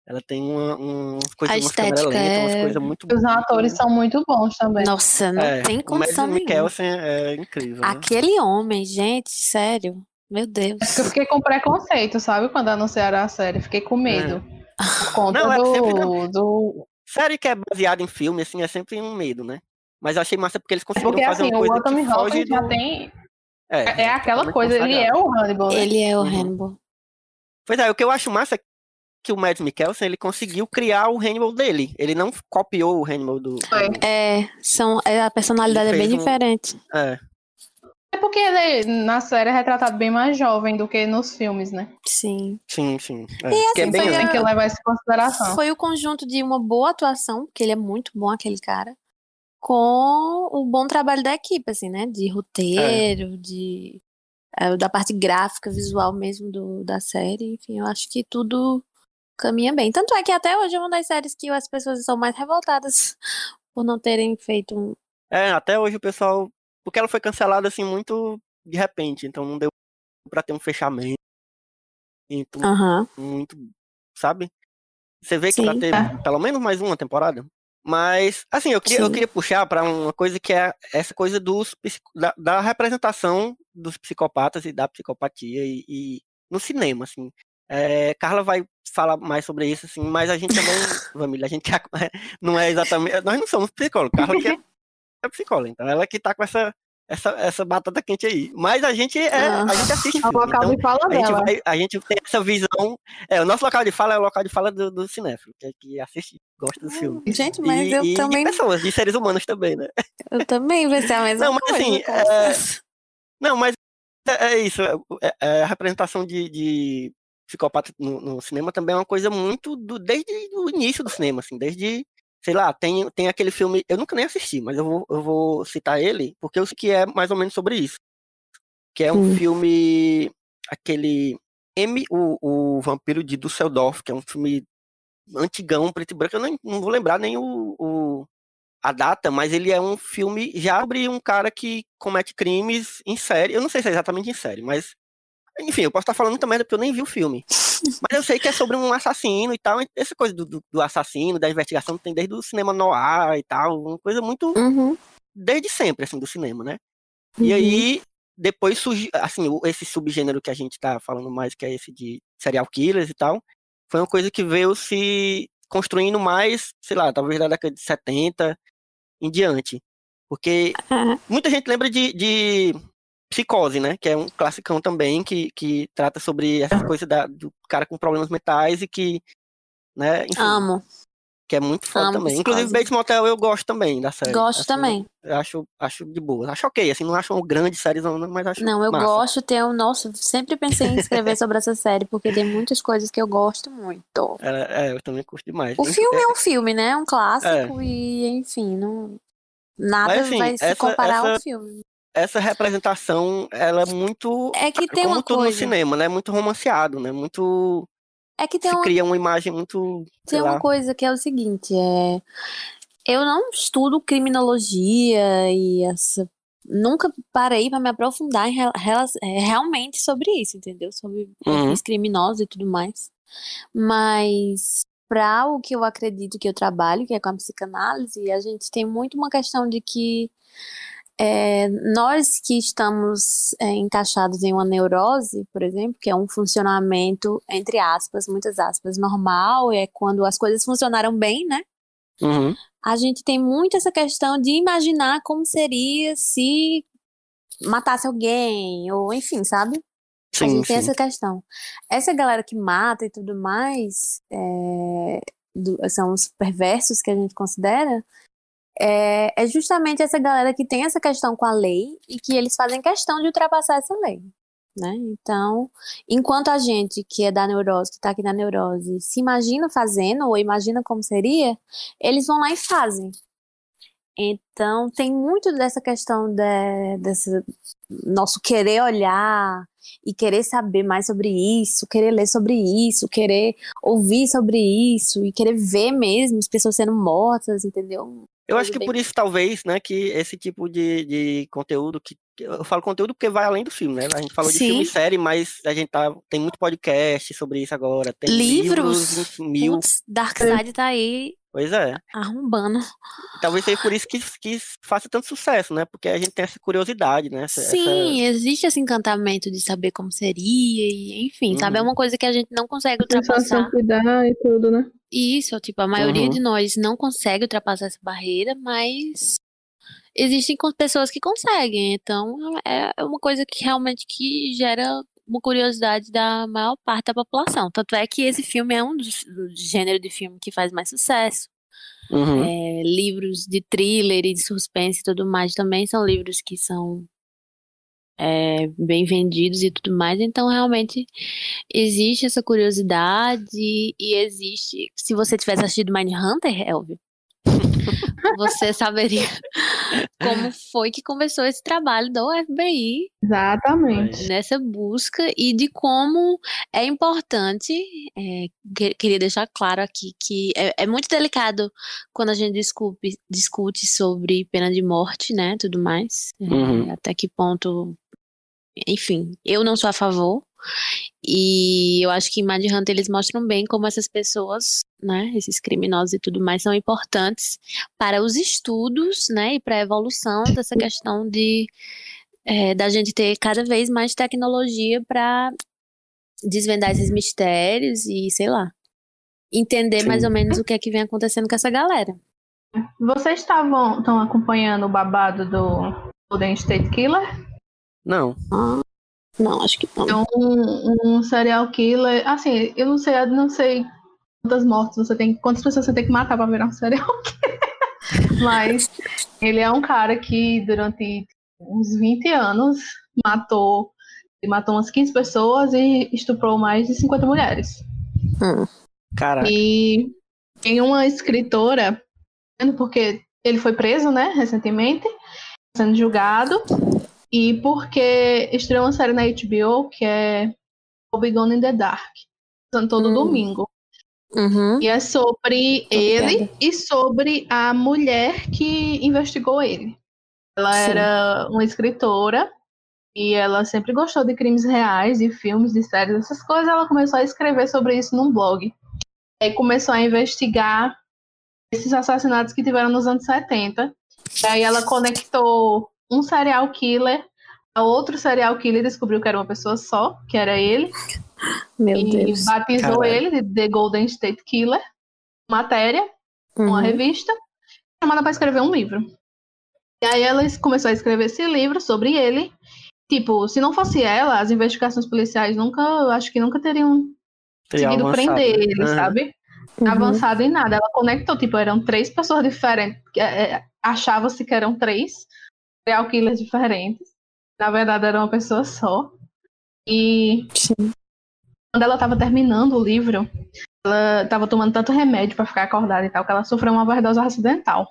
Ela tem uma, umas coisas, A umas estética lentas, umas é- coisas muito Os atores são muito bons também. Nossa, não É, tem o condição nenhuma. Mikkelsen é incrível. né? Aquele homem, gente, sério. Meu Deus. Eu fiquei com preconceito, sabe? Quando anunciaram a série. Fiquei com medo. Por conta Não, é do, sempre- do. Série que é baseada em filme, assim, é sempre um medo, né? Mas eu achei massa porque eles conseguiram Porque fazer assim, uma o coisa Anthony que foge já do... tem. É, É aquela totalmente coisa, ele é consagrado. o Hannibal, né? Ele é o Uhum. Hannibal. Pois é, o que eu acho massa é que o Mads Mikkelsen, ele conseguiu criar o Hannibal dele. Ele não copiou o Hannibal do... É, são, é, a personalidade é bem um- diferente. É, É porque ele na série é retratado bem mais jovem do que nos filmes, né? Sim. sim, sim. É, E que é assim, bem foi. Tem que levar isso em consideração. Foi o conjunto de uma boa atuação, porque ele é muito bom, aquele cara, com o bom trabalho da equipe, assim, né? De roteiro, de é, da parte gráfica, visual mesmo do, da série. Enfim, eu acho que tudo caminha bem. Tanto é que até hoje é uma das séries que as pessoas são mais revoltadas por não terem feito um. É, até hoje o pessoal... Porque ela foi cancelada, assim, muito de repente. Então não deu pra ter um fechamento. Muito, Aham. muito, sabe? Você vê que Sim. pra ter É. pelo menos mais uma temporada. Mas, assim, eu queria, eu queria puxar para uma coisa que é essa coisa dos, da, da representação dos psicopatas e da psicopatia e, e no cinema, assim. É, Carla vai falar mais sobre isso, assim, mas a gente também, família, a gente não é exatamente. Nós não somos psicólogos. Carla que é, é psicóloga, então ela que tá com essa, essa, essa batata quente aí. Mas a gente, é, Ah. a gente assiste É o local então de fala a gente, dela. vai- a gente tem essa visão. É, o nosso local de fala é o local de fala do, do cinéfilo, que, é que assiste, gosta do filme. Gente, mas e, eu e também. de pessoas, de seres humanos também, né? Eu também vai ser a mesma Não, mas coisa. assim, é. Não, mas é, é isso. é- é- a representação de, de psicopata no, no cinema também é uma coisa muito do, desde o início do cinema, assim, desde. Sei lá, tem, tem aquele filme. Eu nunca nem assisti, mas eu vou, eu vou citar ele, porque eu sei que é mais ou menos sobre isso. Que é um Hum. filme. Aquele. M, o, o Vampiro de Dusseldorf, que é um filme antigão, preto e branco. Eu nem, não vou lembrar nem o, o- a data, mas ele é um filme já sobre um cara que comete crimes em série. Eu não sei se é exatamente em série, mas. Enfim, eu posso estar falando muita merda porque eu nem vi o filme. Mas eu sei que é sobre um assassino e tal. Essa coisa do, do, do assassino, da investigação, tem desde o cinema noir e tal. Uma coisa muito Uhum, desde sempre, assim, do cinema, né? E uhum. aí, depois surgiu, assim, esse subgênero que a gente tá falando mais, que é esse de serial killers e tal, foi uma coisa que veio se construindo mais, sei lá, talvez da década de 70 em diante. Porque muita gente lembra de, de Psicose, né? Que é um classicão também, que, que trata sobre essa coisa da, do cara com problemas mentais e que, né, enfim, Amo. que é muito foda amo também. Inclusive, Psicose. Bates Motel eu gosto também da série. Gosto Assim, também. Eu acho, acho de boa. Acho ok, assim, não acho uma grande série, mas acho Não, eu massa. gosto, tenho, nossa, sempre pensei em escrever sobre essa série, porque tem muitas coisas que eu gosto muito. É, é, eu também curto demais. O Enfim, filme é um filme, né? É um clássico É. e, enfim, não, nada Mas, assim, vai se essa- comparar ao essa- filme. Essa representação, ela é muito. É que tem como uma tudo no coisa, cinema, né? Muito romanceado, né? Muito. é que tem se uma, cria uma imagem muito. tem uma lá. coisa que é o seguinte, é, eu não estudo criminologia e essa, nunca parei para me aprofundar em rela- é, realmente sobre isso, entendeu? Sobre Uhum. perfis criminosos e tudo mais. Mas para o que eu acredito que eu trabalho, que é com a psicanálise, a gente tem muito uma questão de que é, nós que estamos é, encaixados em uma neurose, por exemplo, que é um funcionamento, entre aspas, muitas aspas, normal, é quando as coisas funcionaram bem, né? Uhum. A gente tem muito essa questão de imaginar como seria se matasse alguém, ou enfim, sabe? a Sim, gente tem essa questão. Essa galera que mata e tudo mais, é, do- são os perversos que a gente considera, é, é justamente essa galera que tem essa questão com a lei e que eles fazem questão de ultrapassar essa lei. Né? Então, enquanto a gente que é da neurose, que está aqui na neurose, se imagina fazendo ou imagina como seria, eles vão lá e fazem. Então, tem muito dessa questão de, desse nosso querer olhar e querer saber mais sobre isso, querer ler sobre isso, querer ouvir sobre isso e querer ver mesmo as pessoas sendo mortas, entendeu? Eu acho que por isso, talvez, né, que esse tipo de, de conteúdo, que eu falo conteúdo porque vai além do filme, né? A gente falou de filme e série, mas a gente tá, tem muito podcast sobre isso agora, tem Livros? livros, mil. Putz, Darkseid tá aí Pois é. arrombando. Talvez seja por isso que, que faça tanto sucesso, né? Porque a gente tem essa curiosidade, né? Essa, Sim, existe esse encantamento de saber como seria, e enfim, sabe? É Uhum. uma coisa que a gente não consegue ultrapassar. cuidar e tudo, né? Isso, tipo, a maioria Uhum. de nós não consegue ultrapassar essa barreira, mas existem pessoas que conseguem. Então, é é uma coisa que realmente que gera uma curiosidade da maior parte da população. Tanto é que esse filme é um dos do gênero de filme que faz mais sucesso. Uhum. É, livros de thriller e de suspense e tudo mais também são livros que são é, bem vendidos e tudo mais. Então, realmente, existe essa curiosidade e existe. Se você tivesse assistido Mindhunter, Elvio, você saberia como foi que começou esse trabalho do FBI Exatamente. nessa busca e de como é importante, é, que- queria deixar claro aqui que é, é muito delicado quando a gente discute, discute sobre pena de morte, né, tudo mais, é, Uhum. até que ponto, enfim, eu não sou a favor, e eu acho que em Mad Hunter eles mostram bem como essas pessoas, né, esses criminosos e tudo mais, são importantes para os estudos, né, e para a evolução dessa questão de é, da gente ter cada vez mais tecnologia para desvendar esses mistérios e, sei lá, entender mais ou menos o que é que vem acontecendo com essa galera. Vocês estavam estão acompanhando o babado do Golden State Killer? Não. Não, acho que não. É um, um serial killer. Assim, eu não sei, eu não sei quantas mortes você tem, quantas pessoas você tem que matar pra virar um serial killer. Mas ele é um cara que durante uns 20 anos matou, ele matou umas 15 pessoas e estuprou mais de 50 mulheres. Caraca. E tem uma escritora, porque ele foi preso, né, recentemente, sendo julgado, e porque estreou uma série na HBO que é Gone in the Dark, todo Hum. domingo. Uhum. E é sobre ele e sobre a mulher que investigou ele. Ela Sim. era uma escritora e ela sempre gostou de crimes reais, de filmes, de séries, essas coisas. Ela começou a escrever sobre isso num blog. Aí começou a investigar esses assassinatos que tiveram nos anos 70. E aí ela conectou um serial killer A outro serial killer descobriu que era uma pessoa só, que era ele, Meu e Deus. batizou Caralho. ele de The Golden State Killer, matéria, uma Uhum. revista, chamada para escrever um livro. E aí ela começou a escrever esse livro sobre ele. Tipo, se não fosse ela, as investigações policiais nunca, eu acho que nunca teriam Teria conseguido avançado, prender ele, Aham. sabe? Uhum. Avançado em nada. Ela conectou, tipo, eram três pessoas diferentes. que, é, Achava-se que eram três serial killers diferentes. Na verdade, era uma pessoa só. E Sim. quando ela estava terminando o livro, ela estava tomando tanto remédio para ficar acordada e tal, que ela sofreu uma overdose acidental.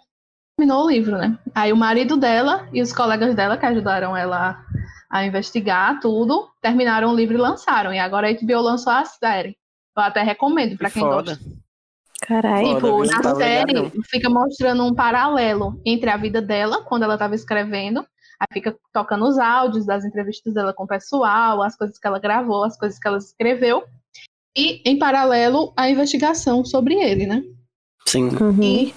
Terminou o livro, né? Aí o marido dela e os colegas dela que ajudaram ela a investigar tudo, terminaram o livro e lançaram. E agora a HBO lançou a série. Eu até recomendo para Que quem foda. gosta. Caralho. Tipo, na ligado, série não. fica mostrando um paralelo entre a vida dela, quando ela estava escrevendo, aí fica tocando os áudios das entrevistas dela com o pessoal, as coisas que ela gravou, as coisas que ela escreveu, e em paralelo a investigação sobre ele, né? Sim. Uhum. E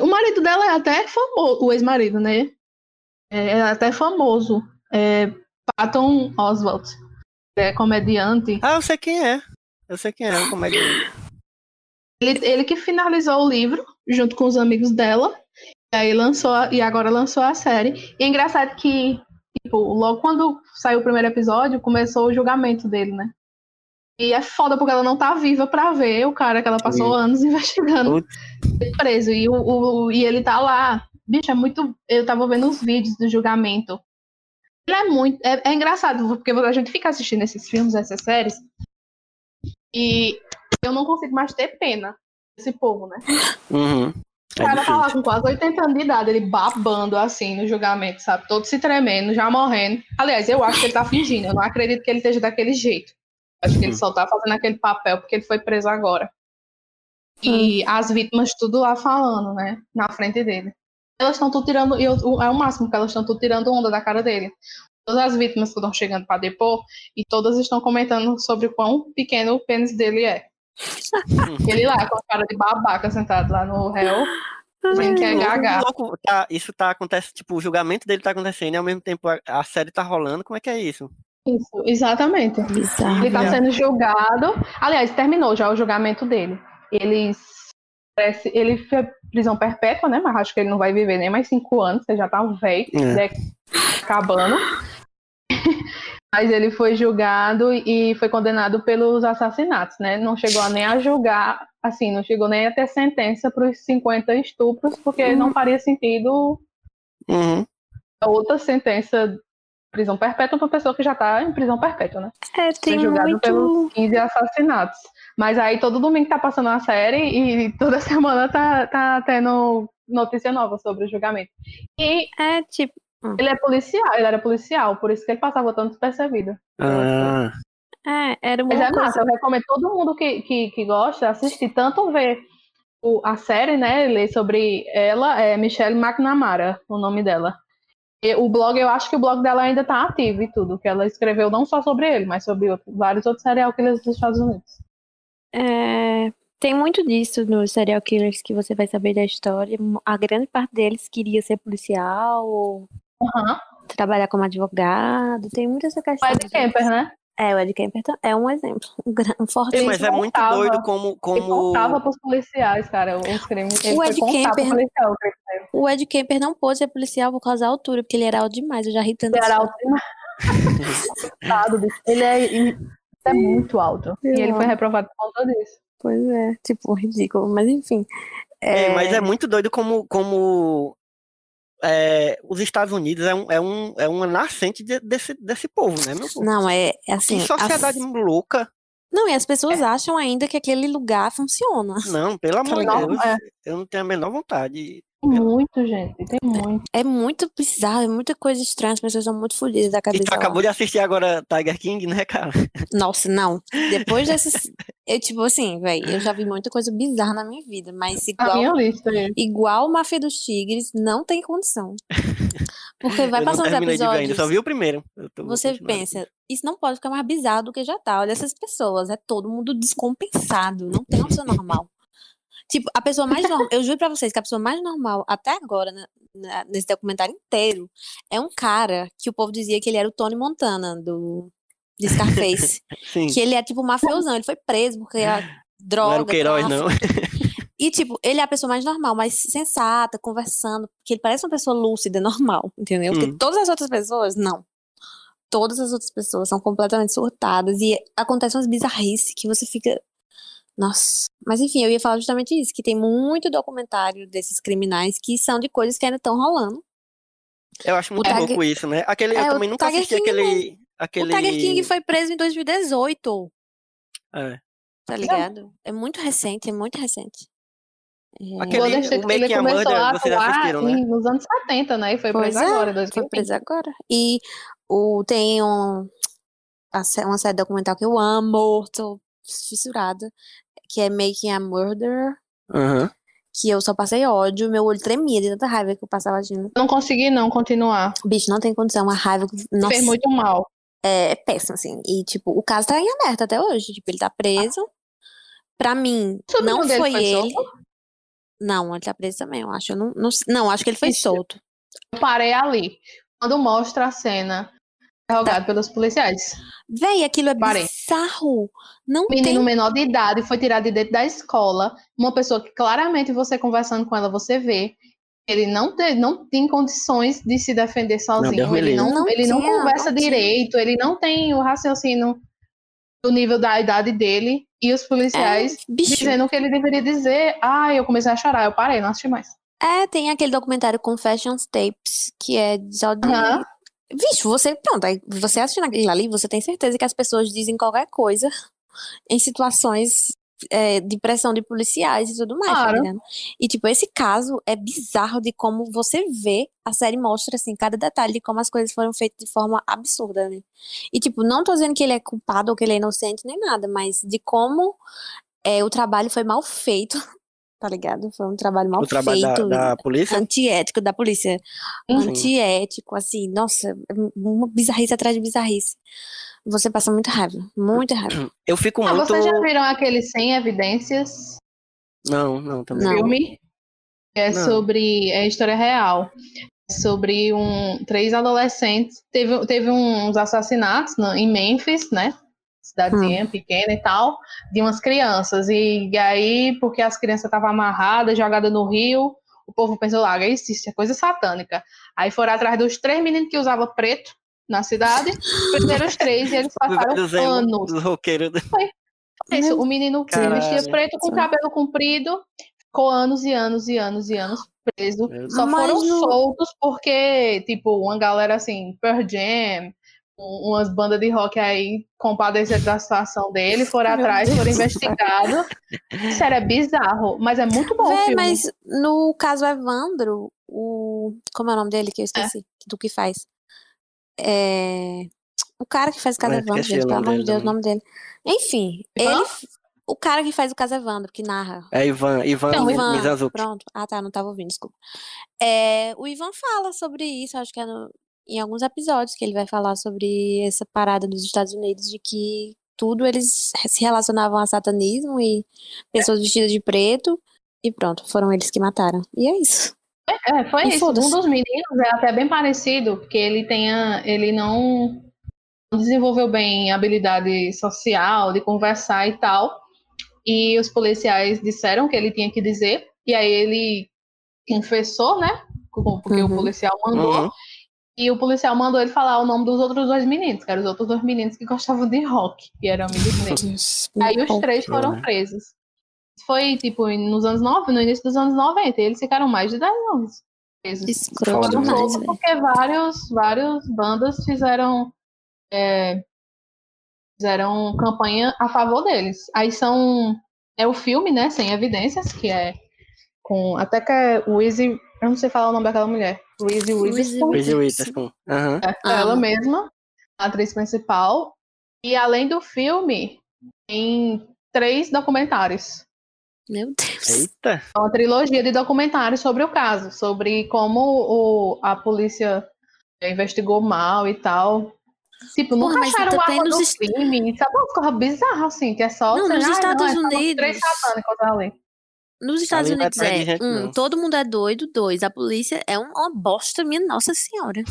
o marido dela é até famoso, o ex-marido, né? É é até famoso. É Patton Oswalt. É comediante. Ah, eu sei quem é. Eu sei quem é, como é que Ele, ele que finalizou o livro junto com os amigos dela. E aí lançou e agora lançou a série. E é engraçado que, tipo, logo quando saiu o primeiro episódio, começou o julgamento dele, né? E é foda porque ela não tá viva pra ver o cara que ela passou anos investigando preso. E, o, o- e ele tá lá. Bicho, é muito. Eu tava vendo os vídeos do julgamento. Ele é muito. É, é engraçado, porque a gente fica assistindo esses filmes, essas séries. E eu não consigo mais ter pena desse povo, né? Uhum. O É cara tá lá com quase 80 anos de idade, ele babando assim no julgamento, sabe? Todo se tremendo, já morrendo. Aliás, eu acho que ele tá fingindo, eu não acredito que ele esteja daquele jeito. Acho que ele Hum. só tá fazendo aquele papel porque ele foi preso agora. E as vítimas tudo lá falando, né? Na frente dele. Elas estão tudo tirando, e eu- é o máximo que elas estão tudo tirando onda da cara dele. Todas as vítimas que estão chegando pra depor, e todas estão comentando sobre o quão pequeno o pênis dele é. ele lá, com a cara de babaca sentado lá no réu, que é gaga. louco, tá, isso tá acontecendo, tipo, o julgamento dele tá acontecendo e ao mesmo tempo a, a série tá rolando. Como é que é isso? Isso, exatamente. Bizarro. Ele tá sendo julgado. Aliás, terminou já o julgamento dele. Ele, parece- ele foi prisão perpétua, né? Mas acho que ele não vai viver nem mais cinco anos, você já tá velho, É. né? acabando. Mas ele foi julgado e foi condenado pelos assassinatos, né? Não chegou nem a julgar, assim, não chegou nem a ter sentença para os 50 estupros, porque não faria sentido Uhum. outra sentença prisão perpétua para pessoa que já tá em prisão perpétua, né? É, tem Foi julgado muito. pelos 15 assassinatos. Mas aí todo domingo tá passando a série e toda semana tá, tá tendo notícia nova sobre o julgamento. E É tipo. Ele é policial, ele era policial, por isso que ele passava tanto despercebido. Ah, É, era uma Mas é massa, eu recomendo todo mundo que, que, que gosta assistir, tanto ver o- a série, né, ler sobre ela, é Michelle McNamara, o nome dela. E o blog, eu acho que o blog dela ainda tá ativo e tudo, que ela escreveu não só sobre ele, mas sobre outro- vários outros serial killers dos Estados Unidos. É, tem muito disso nos serial killers que você vai saber da história. A grande parte deles queria ser policial ou Aham. trabalhar como advogado. Tem muita essa O questão. Ed de- Kemper, né? É, o Ed Kemper tá- é um exemplo. Um, forte sim, Ele mas é muito contava- doido como. Ele como... contava pros policiais, cara, os crimes. Ele O Ed Kemper- policial. o Ed Kemper não pôde ser policial por causa da altura, porque ele era alto demais. Eu já ri tanto. Ele era alto demais. Ele é, ele é muito alto. E ele foi reprovado por conta disso. Pois é, tipo, ridículo. Mas enfim. É, É, mas é muito doido como, como é, os Estados Unidos é, um, é, um, é uma nascente de- desse, desse povo, né, meu povo? Não, é, é assim. que sociedade louca. Não, e as É. pessoas acham ainda que aquele lugar funciona. Não, pelo amor de? Deus. É. Eu não tenho a menor vontade. Tem muito, gente. Tem muito. É muito bizarro, é muita coisa estranha, as pessoas são muito fodidas da E cabeça. tu lá. acabou de assistir agora Tiger King, né, cara? Nossa, não. Depois desses. Eu, tipo assim, velho, eu já vi muita coisa bizarra na minha vida, mas A igual, minha lista é. igual Máfia dos Tigres, não tem condição. Porque vai passando os ver ainda, episódios. só vi o primeiro. Eu tô Você pensa, isso não pode ficar mais bizarro do que já tá. Olha essas pessoas, é todo mundo descompensado, não tem uma pessoa normal. Tipo, a pessoa mais normal, eu juro pra vocês que a pessoa mais normal até agora, né, na- nesse documentário inteiro é um cara que o povo dizia que ele era o Tony Montana do de Scarface. Que ele é tipo mafiosão, ele foi preso porque era droga. Não era o Queiroz, não. E, tipo, ele é a pessoa mais normal, mais sensata, conversando, porque ele parece uma pessoa lúcida, normal, entendeu? Porque Hum. todas as outras pessoas, não. Todas as outras pessoas são completamente surtadas e acontecem umas bizarrices que você fica. Nossa. Mas enfim, eu ia falar justamente isso, que tem muito documentário desses criminais que são de coisas que ainda estão rolando. Eu acho muito Tiger- louco isso, né? Aquele, É, eu também nunca Tiger assisti King aquele. aquele... O Tiger King foi preso em 2018, É. tá ligado? É muito recente, é muito recente. É, Aquele- Golden State, o Making ele começou Murder, a vocês assistiram, né? nos anos 70, né? E foi Pois preso é, agora, Foi 2020. preso agora. E o, tem um, uma série documental que eu amo, tô fissurada, que é Making a Murder, Aham. que eu só passei ódio, meu olho tremia de tanta raiva que eu passava agindo. Não consegui não continuar. Bicho, não tem condição, uma raiva. Nossa, Fez muito mal. é péssimo, assim. E, tipo, o caso tá em aberto até hoje. Tipo, ele tá preso. Pra mim, não foi foi ele. solto? Não, ele tá preso também, eu acho. Eu não, não, não, acho que ele foi Ixi. solto. Eu parei ali. Quando mostra a cena interrogado pelos policiais. Véi, aquilo é Parei. bizarro. Não Menino tem menor de idade foi tirado de dentro da escola. Uma pessoa que claramente você conversando com ela, você vê. Ele não tem, não tem condições de se defender sozinho. Me ele não, Não ele não tinha, conversa não direito, ele não tem o raciocínio do nível da idade dele. E os policiais É, dizendo o que ele deveria dizer. Ah, eu comecei a chorar, eu parei, não assisti mais. É, tem aquele documentário Confessions Tapes, que é só de. Aham. Bicho, você, pronto, aí você assistindo aquilo ali, você tem certeza que as pessoas dizem qualquer coisa em situações é, de pressão de policiais e tudo mais, tá Claro. ligado? E, tipo, esse caso é bizarro de como você vê, a série mostra, assim, cada detalhe de como as coisas foram feitas de forma absurda, né? E, tipo, não tô dizendo que ele é culpado ou que ele é inocente nem nada, mas de como é, o trabalho foi mal feito, tá ligado? Foi um trabalho mal O trabalho da, feito da polícia. antiético da polícia. Uhum. Antiético, assim, nossa, uma bizarrice atrás de bizarrice. Você passa muita raiva, muita raiva. Eu fico Ah, muito. vocês já viram aquele Sem Evidências? Não, não, também. Não. filme. É Não. sobre. É história real. É Sobre um, três adolescentes. Teve, teve uns assassinatos no- em Memphis, né? Cidadezinha pequena e tal, de umas crianças. E, aí, porque as crianças estavam amarradas, jogadas no rio, o povo pensou lá, isso, isso é coisa satânica. Aí foram atrás dos três meninos que usavam preto na cidade, prenderam os três e eles passaram anos dos roqueiros. isso, o menino que Caralho. vestia preto com cabelo comprido ficou anos e anos e anos e anos preso. Só Mas foram soltos porque, tipo, uma galera assim, Pearl Jam, umas bandas de rock aí compadeceram da situação dele, foram Meu atrás, Deus foram investigados. Sério, é bizarro, mas é muito bom filme. mas no caso Evandro, o. Como é o nome dele que eu esqueci? Do que faz? É. O cara que faz o caso É, Evandro, gente, o pelo nome amor de dele Deus, o nome dele. Enfim, Ivan? ele. O cara que faz o caso Evandro, que narra. É Ivan, Ivan, Não, Ivan, Mizanzuki. pronto. Ah, tá, não tava ouvindo, desculpa. É, o Ivan fala sobre isso, acho que é no- em alguns episódios que ele vai falar sobre essa parada dos Estados Unidos de que tudo eles se relacionavam a satanismo e pessoas vestidas de preto e pronto, foram eles que mataram. E é isso. É, foi E isso. Um dos meninos é até bem parecido, porque ele tenha, ele não desenvolveu bem a habilidade social, de conversar e tal. E os policiais disseram que ele tinha que dizer, e aí ele confessou, né? Porque Uhum. o policial mandou. Uhum. E o policial mandou ele falar o nome dos outros dois meninos, que eram os outros dois meninos que gostavam de rock, e eram amigos. Aí os três foram né? presos. Foi, tipo, nos anos 90, no início dos anos 90. E eles ficaram mais de 10 anos presos. Escroto né? demais, soltos velho. porque vários, vários bandas fizeram é, fizeram campanha a favor deles. Aí são é o filme, né, sem evidências, que é com até que é o Easy, eu não sei falar o nome daquela mulher, Reese Witherspoon, Reese Witherspoon. Aham. é, ela mesma, a atriz principal. E além do filme, tem três documentários. Meu Deus. Eita. É uma trilogia de documentários sobre o caso, sobre como o, a polícia investigou mal e tal. Tipo, Porra, nunca acharam a também arma do est- crime, sabe? Umas coisas bizarras, assim, que é só... Não, nos "Ai, Estados é só umas Unidos- Três satânicos ali. Nos Estados é Unidos é, gente, um, não. todo mundo é doido, dois, a polícia é um- uma bosta, minha nossa senhora.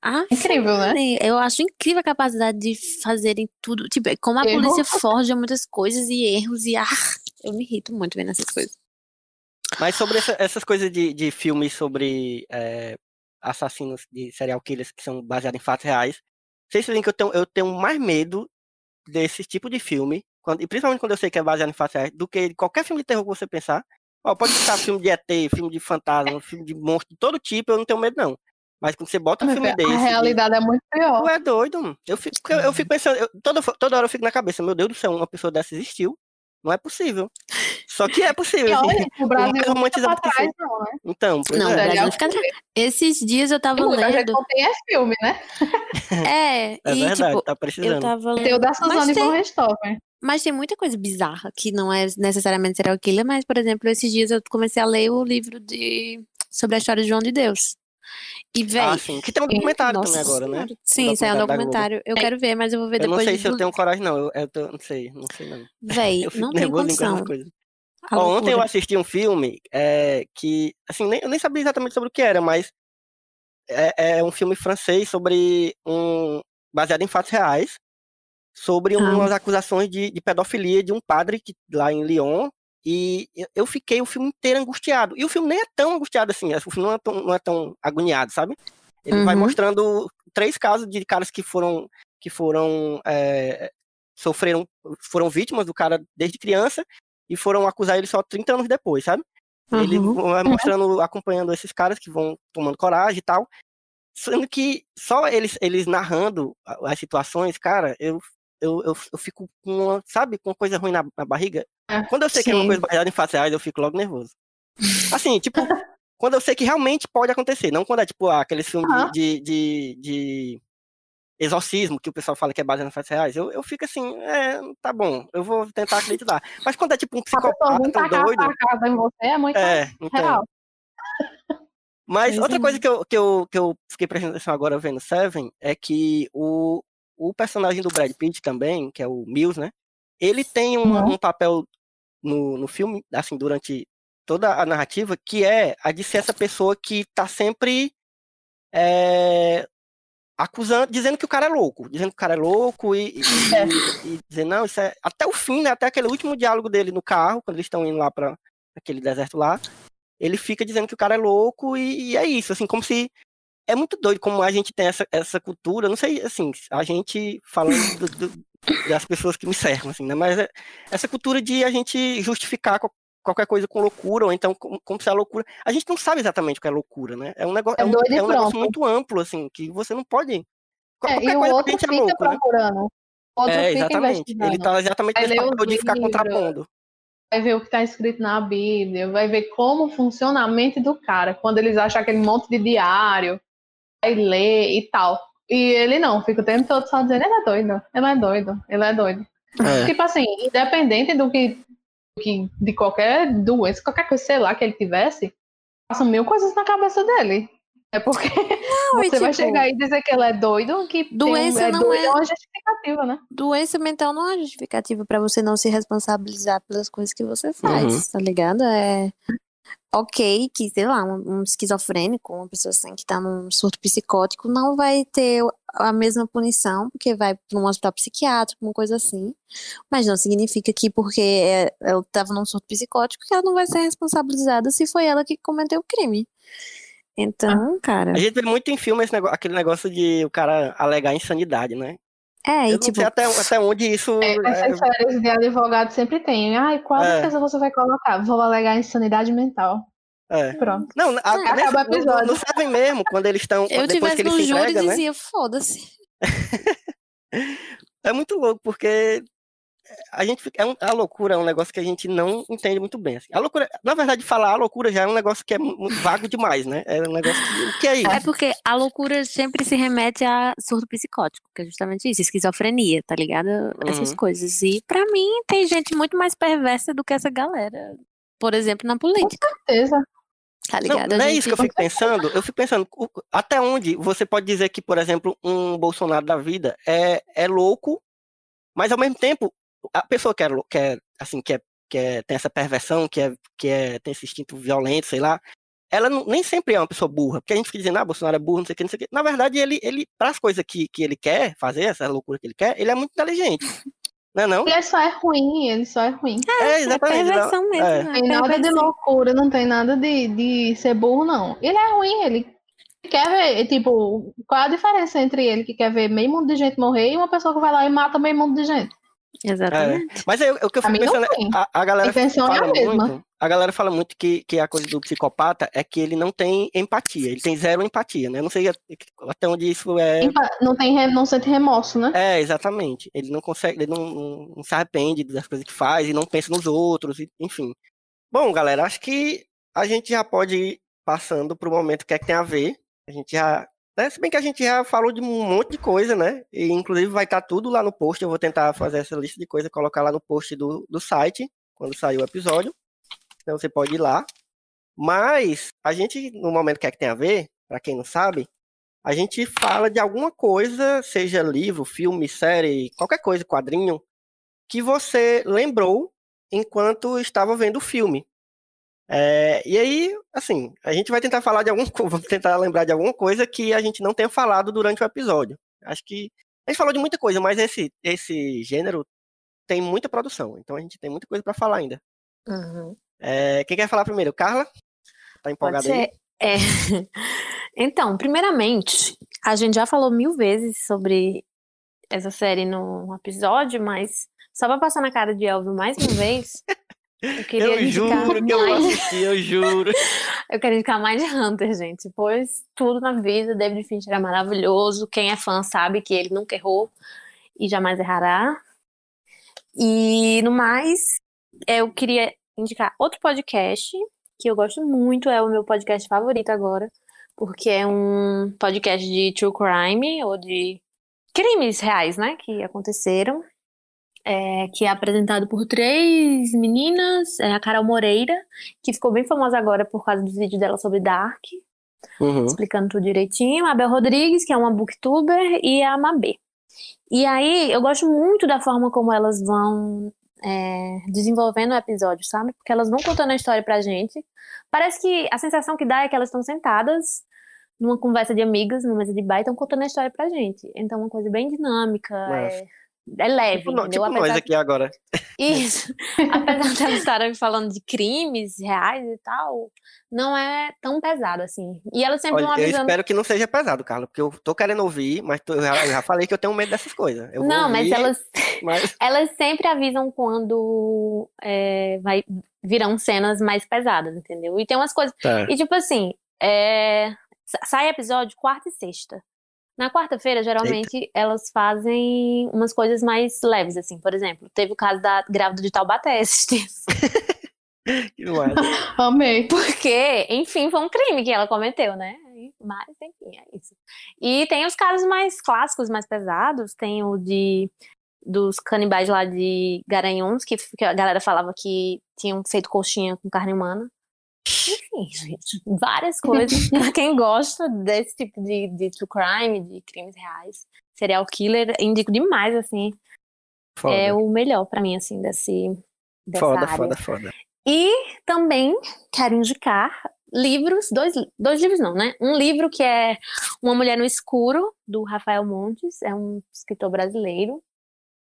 Ah, Incrível, né? Eu acho incrível a capacidade de fazerem tudo. Tipo, como a polícia forja muitas coisas e erros e ah, eu me irrito muito vendo essas coisas. Mas sobre essa- essas coisas de, de filmes sobre é, assassinos de serial killers que são baseados em fatos reais, vocês veem que eu tenho, eu tenho mais medo desse tipo de filme, quando, e principalmente quando eu sei que é baseado em fatos reais, do que qualquer filme de terror que você pensar. Ó, pode estar filme de ET, filme de fantasma, filme de monstro, de todo tipo, eu não tenho medo, não. Mas quando você bota um filme filho, desse. a de- realidade é muito pior. Tu é doido, mano. Eu fico, eu, eu fico pensando, eu- toda, toda hora eu fico na cabeça, meu Deus do céu, uma pessoa dessa existiu. Não é possível. Só que é possível. E assim. olha, o Brasil não fica romantizado pra trás, não, né? Então, pois Não, o é. Brasil Serial não fica killer. Esses dias eu tava Muita gente lendo. não tem é filme, né? É, É e verdade, tipo, tá eu precisando. tava Tem o lendo. da Mas Suzane tem, von Richthofen. mas tem muita coisa bizarra que não é necessariamente serial killer, mas, por exemplo, esses dias eu comecei a ler o livro de sobre a história de João de Deus. E, véi, Ah, sim. Que tem um documentário nossa também agora, né? Sim, saiu um documentário. Eu quero ver, mas eu vou ver Eu não depois sei de se eu tenho coragem, não. Eu, eu tô- não sei, não sei não. Véi, Eu não tem condição. Ó, ontem eu assisti um filme é, que, assim, nem, eu nem sabia exatamente sobre o que era, mas é, é um filme francês sobre um. baseado em fatos reais, sobre Ah. umas acusações de, de pedofilia de um padre que, lá em Lyon. E eu- fiquei o filme inteiro angustiado. E o filme nem é tão angustiado assim, o filme não é tão, não é tão agoniado, sabe? Ele vai Uhum. mostrando três casos de caras que foram que foram é, sofreram foram vítimas do cara desde criança e foram acusar ele só 30 anos depois, sabe? Ele Uhum. vai mostrando, acompanhando esses caras que vão tomando coragem e tal. Sendo que só eles, eles narrando as situações, cara, eu, eu, eu, eu fico com uma, sabe, com uma coisa ruim na, na barriga. Quando eu sei que é uma sim. coisa baseada em fatos reais, eu fico logo nervoso. Assim, tipo, quando eu sei que realmente pode acontecer, não quando é tipo ah, aqueles filmes Aham. de, de, de exorcismo que o pessoal fala que é baseado em fatos reais. Eu, eu fico assim, é, tá bom, eu vou tentar acreditar. Mas quando é tipo um psicopata doido. em você é muito É, então. real. Mas outra coisa que eu, que, eu, que eu fiquei prestando atenção agora vendo Seven é que o, o personagem do Brad Pitt também, que é o Mills, né? Ele tem um, Uhum. um papel no, no filme, assim, durante toda a narrativa, que é a de ser essa pessoa que tá sempre é, acusando, dizendo que o cara é louco, dizendo que o cara é louco e, e, É. e, e dizendo, não, isso é. Até o fim, né? Até aquele último diálogo dele no carro, quando eles estão indo lá para aquele deserto lá, ele fica dizendo que o cara é louco e, e é isso, assim, como se. É muito doido como a gente tem essa, essa cultura, não sei, assim, a gente falando do- do- das pessoas que me cercam, assim, né? Mas é essa cultura de a gente justificar qual- qualquer coisa com loucura, ou então como, como se a loucura. A gente não sabe exatamente o que é loucura, né? É um negócio, É é um, é um negócio muito amplo, assim, que você não pode. É, Qualquer e o coisa outro gente é fica louco, né? procurando. O outro É, fica exatamente. Ele tá exatamente nesse papel de ficar contrapondo. Vai ver o que está escrito na Bíblia, vai ver como funciona a mente do cara. Quando eles acham aquele monte de diário, vai ler e tal. E ele não, fica o tempo todo só dizendo, ele é doido, ele é doido, ele é doido. É. Tipo assim, independente do que, do que de qualquer doença, qualquer coisa, sei lá, que ele tivesse, passam mil coisas na cabeça dele. É porque Não, e, você vai tipo, chegar e dizer que ele é doido, que tem Doença é não doido é- é uma justificativa, né? Doença mental não é justificativa pra você não se responsabilizar pelas coisas que você faz, Uhum. tá ligado? É ok que, sei lá, um, um esquizofrênico, uma pessoa assim que tá num surto psicótico, não vai ter a mesma punição, porque vai pra um hospital psiquiátrico, uma coisa assim. Mas não significa que porque é- ela tava num surto psicótico que ela não vai ser responsabilizada se foi ela que cometeu o crime. Então, cara, A gente vê muito em filme esse negócio, aquele negócio de o cara alegar insanidade, né? É, Eu e não tipo, sei até, até onde isso. É, é, essas séries de advogado sempre tem. Ai, qual É. defesa você vai colocar? Vou alegar insanidade mental. é. Pronto. Não, a, É, nesse- acaba o episódio. no Seven mesmo, quando eles estão. eu Depois que tivesse eles no júri entregam, né? dizia, foda-se. É muito louco, porque a gente fica, é um- a loucura é um negócio que a gente não entende muito bem. assim. A loucura, na verdade, falar a loucura já é um negócio que é vago demais, né? É um negócio que, o que é isso? É porque a loucura sempre se remete a surto psicótico, que é justamente isso, esquizofrenia, tá ligado? Essas Uhum. coisas. E pra mim tem gente muito mais perversa do que essa galera. Por exemplo, na política, Certeza. tá Não, ligado? não A é isso que eu fico pensando. Eu fico pensando, até onde você pode dizer que, por exemplo, um Bolsonaro da vida é, é louco, mas ao mesmo tempo, a pessoa que é, que é, assim, que é que é, tem essa perversão, que, é, que é, tem esse instinto violento, sei lá, ela não, nem sempre é uma pessoa burra, porque a gente fica dizendo, ah, Bolsonaro é burro, não sei o que, não sei o que. Na verdade, ele, ele para as coisas que, que ele quer fazer, essa loucura que ele quer, ele é muito inteligente. Não é não? Ele só é ruim, ele só é ruim. É, exatamente. É perversão não- mesmo. é. né? Tem nada de loucura, não tem nada de, de ser burro, não. Ele é ruim, ele quer ver, tipo, qual a diferença entre ele que quer ver meio mundo de gente morrer e uma pessoa que vai lá e mata meio mundo de gente? Exatamente. Mas é, o que eu fico pensando, a, a galera A intenção é a fala mesma. muito, a galera fala muito que, que a coisa do psicopata é que ele não tem empatia, ele tem zero empatia, né? Eu não sei até onde isso é. Não, tem, não sente remorso, né? É, exatamente. Ele não consegue, ele não, não, não se arrepende das coisas que faz e não pensa nos outros, e- enfim. Bom, galera, acho que a gente já pode ir passando pro momento que é que tem a ver. A gente já. Né? Se bem que a gente já falou de um monte de coisa, né? E inclusive vai estar tudo lá no post. Eu vou tentar fazer essa lista de coisas, colocar lá no post do, do site, quando sair o episódio. Então você pode ir lá. Mas a gente, no momento que é que tem a ver, para quem não sabe, a gente fala de alguma coisa, seja livro, filme, série, qualquer coisa, quadrinho, que você lembrou enquanto estava vendo o filme. É, e aí, assim, a gente vai tentar falar de algum, vamos tentar lembrar de alguma coisa que a gente não tenha falado durante o episódio. Acho que a gente falou de muita coisa, mas esse esse gênero tem muita produção, então a gente tem muita coisa para falar ainda. Uhum. É, quem quer falar primeiro? Carla? Tá Pode empolgada aí? É. Então, primeiramente, a gente já falou mil vezes sobre essa série no episódio, mas só pra passar na cara de Elvio mais uma vez, eu Eu juro que eu mais. assistir, eu juro. Eu quero indicar mais de Hunter, gente, pois tudo na vida, David Fincher é maravilhoso. Quem é fã sabe que ele nunca errou e jamais errará. E no mais, eu queria indicar outro podcast que eu gosto muito, é o meu podcast favorito agora, porque é um podcast de true crime ou de crimes reais, né, que aconteceram. É, que é apresentado por três meninas, é a Carol Moreira, que ficou bem famosa agora por causa dos vídeos dela sobre Dark, Uhum. explicando tudo direitinho. A Bel Rodrigues, que é uma booktuber, e a Mabê. E aí, eu gosto muito da forma como elas vão é, desenvolvendo o episódio, sabe? Porque elas vão contando a história pra gente. Parece que a sensação que dá é que elas estão sentadas numa conversa de amigas, numa mesa de bar, e estão contando a história pra gente. Então, é uma coisa bem dinâmica, é, é leve, Tipo, entendeu? tipo nós Apesar aqui agora. isso. Apesar de elas estarem falando de crimes reais e tal, não é tão pesado assim. E elas sempre vão Olha, eu avisando. espero que não seja pesado, Carla, porque eu tô querendo ouvir, mas tô- eu, já, eu já falei que eu tenho medo dessas coisas. Eu Não, mas elas, mas- elas sempre avisam quando é, vai, virão cenas mais pesadas, entendeu? E tem umas coisas. Tá. E tipo assim, é, sa- sai episódio quarta e sexta. Na quarta-feira, geralmente, elas fazem umas coisas mais leves, assim. Por exemplo, teve o caso da grávida de Taubaté esses dias. Que. Amei. Porque, enfim, foi um crime que ela cometeu, né? E- Mas, enfim, é isso. E tem os casos mais clássicos, mais pesados. Tem o de dos canibais lá de Garanhuns, que, que a galera falava que tinham feito coxinha com carne humana. Enfim, gente, várias coisas. pra quem gosta desse tipo de, de true crime, de crimes reais, serial killer, indico demais, assim. Foda, É o melhor pra mim, assim, desse, dessa foda, área. foda, foda. E também quero indicar livros, dois, dois livros não, né? Um livro que é Uma Mulher no Escuro, do Rafael Montes, é um escritor brasileiro.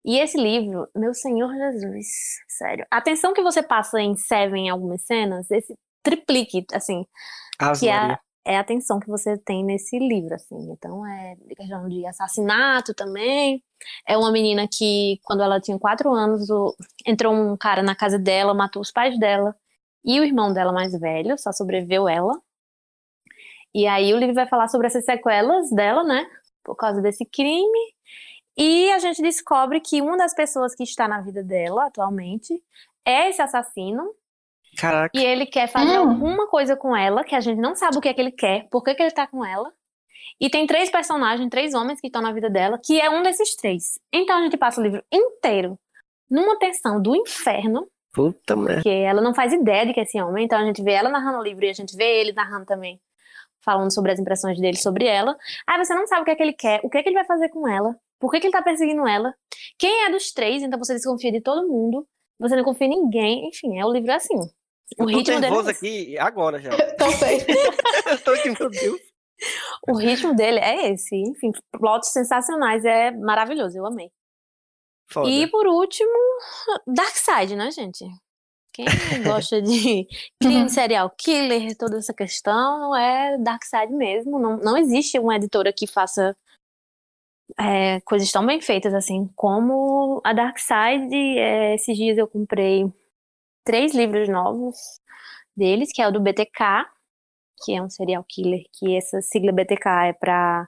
E esse livro, meu Senhor Jesus, sério. A atenção que você passa em Seven em algumas cenas, esse triplique, assim, Ave que é, a- é a atenção que você tem nesse livro, assim. Então, é questão de assassinato também. É uma menina que, quando ela tinha quatro anos, o- entrou um cara na casa dela, matou os pais dela e o irmão dela mais velho, só sobreviveu ela. E aí o livro vai falar sobre essas sequelas dela, né? Por causa desse crime. E a gente descobre que uma das pessoas que está na vida dela atualmente é esse assassino. Caraca. E ele quer fazer Hum. alguma coisa com ela, que a gente não sabe o que é que ele quer, por que, que ele tá com ela. E tem três personagens, três homens que estão na vida dela, que é um desses três. Então a gente passa o livro inteiro numa tensão do inferno, Puta merda. porque ela não faz ideia de que é esse homem, então a gente vê ela narrando o livro e a gente vê ele narrando também, falando sobre as impressões dele sobre ela. Aí você não sabe o que é que ele quer, o que é que ele vai fazer com ela, por que, que ele tá perseguindo ela, quem é dos três, então você desconfia de todo mundo. você não confia em ninguém, enfim, é o livro assim. O Eu tô ritmo dele é nervoso esse. aqui agora já. Também. Eu tô aqui, meu Deus. O ritmo dele é esse, enfim, plots sensacionais, é maravilhoso, eu amei. Foda. E por último, Darkseid, né, gente? Quem gosta de crime serial killer, toda essa questão, é Darkseid mesmo. Não, não existe uma editora que faça é, coisas tão bem feitas assim como a Darkseid. É, esses dias eu comprei três livros novos deles, que é o do BTK, que é um serial killer, que essa sigla BTK é pra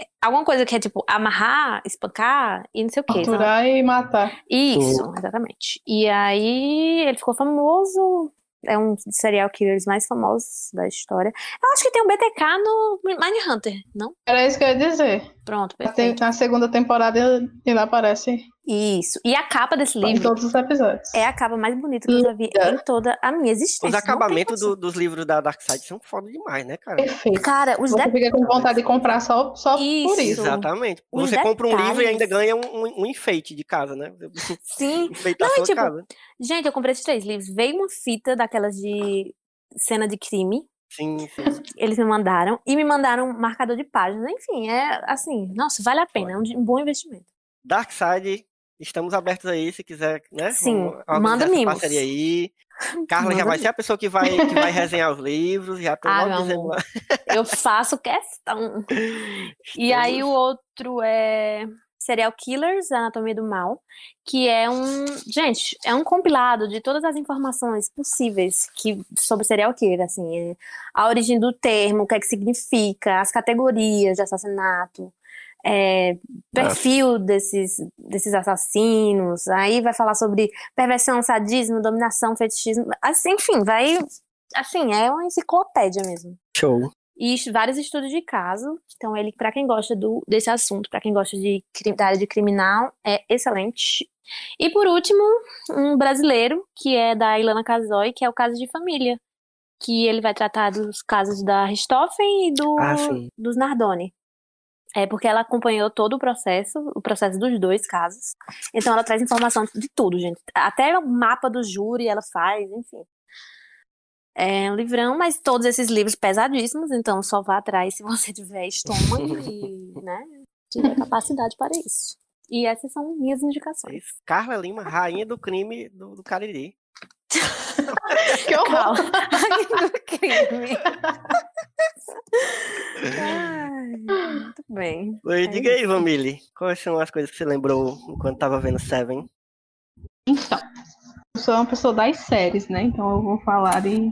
é alguma coisa que é tipo amarrar, espancar e não sei o que. Torturar e matar. Isso, exatamente. E aí ele ficou famoso, é um dos serial killers mais famosos da história. Eu acho que tem um BTK no Mindhunter, não? Era isso que eu ia dizer. Pronto, Tem- perfeito. Na segunda temporada ele aparece Isso. E a capa desse em livro todos os episódios. é a capa mais bonita que eu já vi Linda. em toda a minha existência. Os acabamentos do- dos livros da Darkseid são foda demais, né, cara? Perfeito. Cara, os Você detalhes. fica com vontade de comprar só, só por Isso. isso. Exatamente. Os Você compra um livro e ainda detalhes. ganha um, um- um enfeite de casa, né? Sim. Enfeitar Não, sua tipo, casa. Gente, eu comprei esses três livros. Veio uma fita daquelas de cena de crime. Sim, sim. Eles me mandaram. E me mandaram um marcador de páginas. Enfim, é assim, nossa, vale a pena. É um, um bom investimento. Darkseid, estamos abertos aí, se quiser, né? Sim, manda mimos. parceria aí. Carla já Manda vai ser a pessoa que vai, que vai resenhar os livros, já tô Ah, logo dizendo. Eu faço questão. E aí o outro é Serial Killers, Anatomia do Mal, que é um, gente, é um compilado de todas as informações possíveis que sobre serial killer, assim, é a origem do termo, o que é que significa, as categorias de assassinato, é, perfil desses, desses assassinos, aí vai falar sobre perversão, sadismo, dominação, fetichismo, assim, enfim, vai, assim, é uma enciclopédia mesmo Show. e vários estudos de caso. Então, ele, para quem gosta do, desse assunto, para quem gosta de, da área de criminal, é excelente. E por último, um brasileiro, que é da Ilana Casoy, que é o Caso de Família. Que ele vai tratar dos casos da Richthofen e do, Ah, dos Nardoni. É porque ela acompanhou todo o processo, o processo dos dois casos. Então ela traz informação de tudo, gente. Até o mapa do júri ela faz, enfim. É um livrão, mas todos esses livros pesadíssimos, então só vá atrás se você tiver estômago e, né, tiver capacidade para isso. E essas são minhas indicações. Carla Lima, rainha do crime do, do Cariri. Que horror. Calma. Ai, do crime. Ai, muito bem. Oi, É diga aí, Vamile, quais são as coisas que você lembrou enquanto tava vendo Seven? Então, eu sou uma pessoa das séries, né? Então eu vou falar de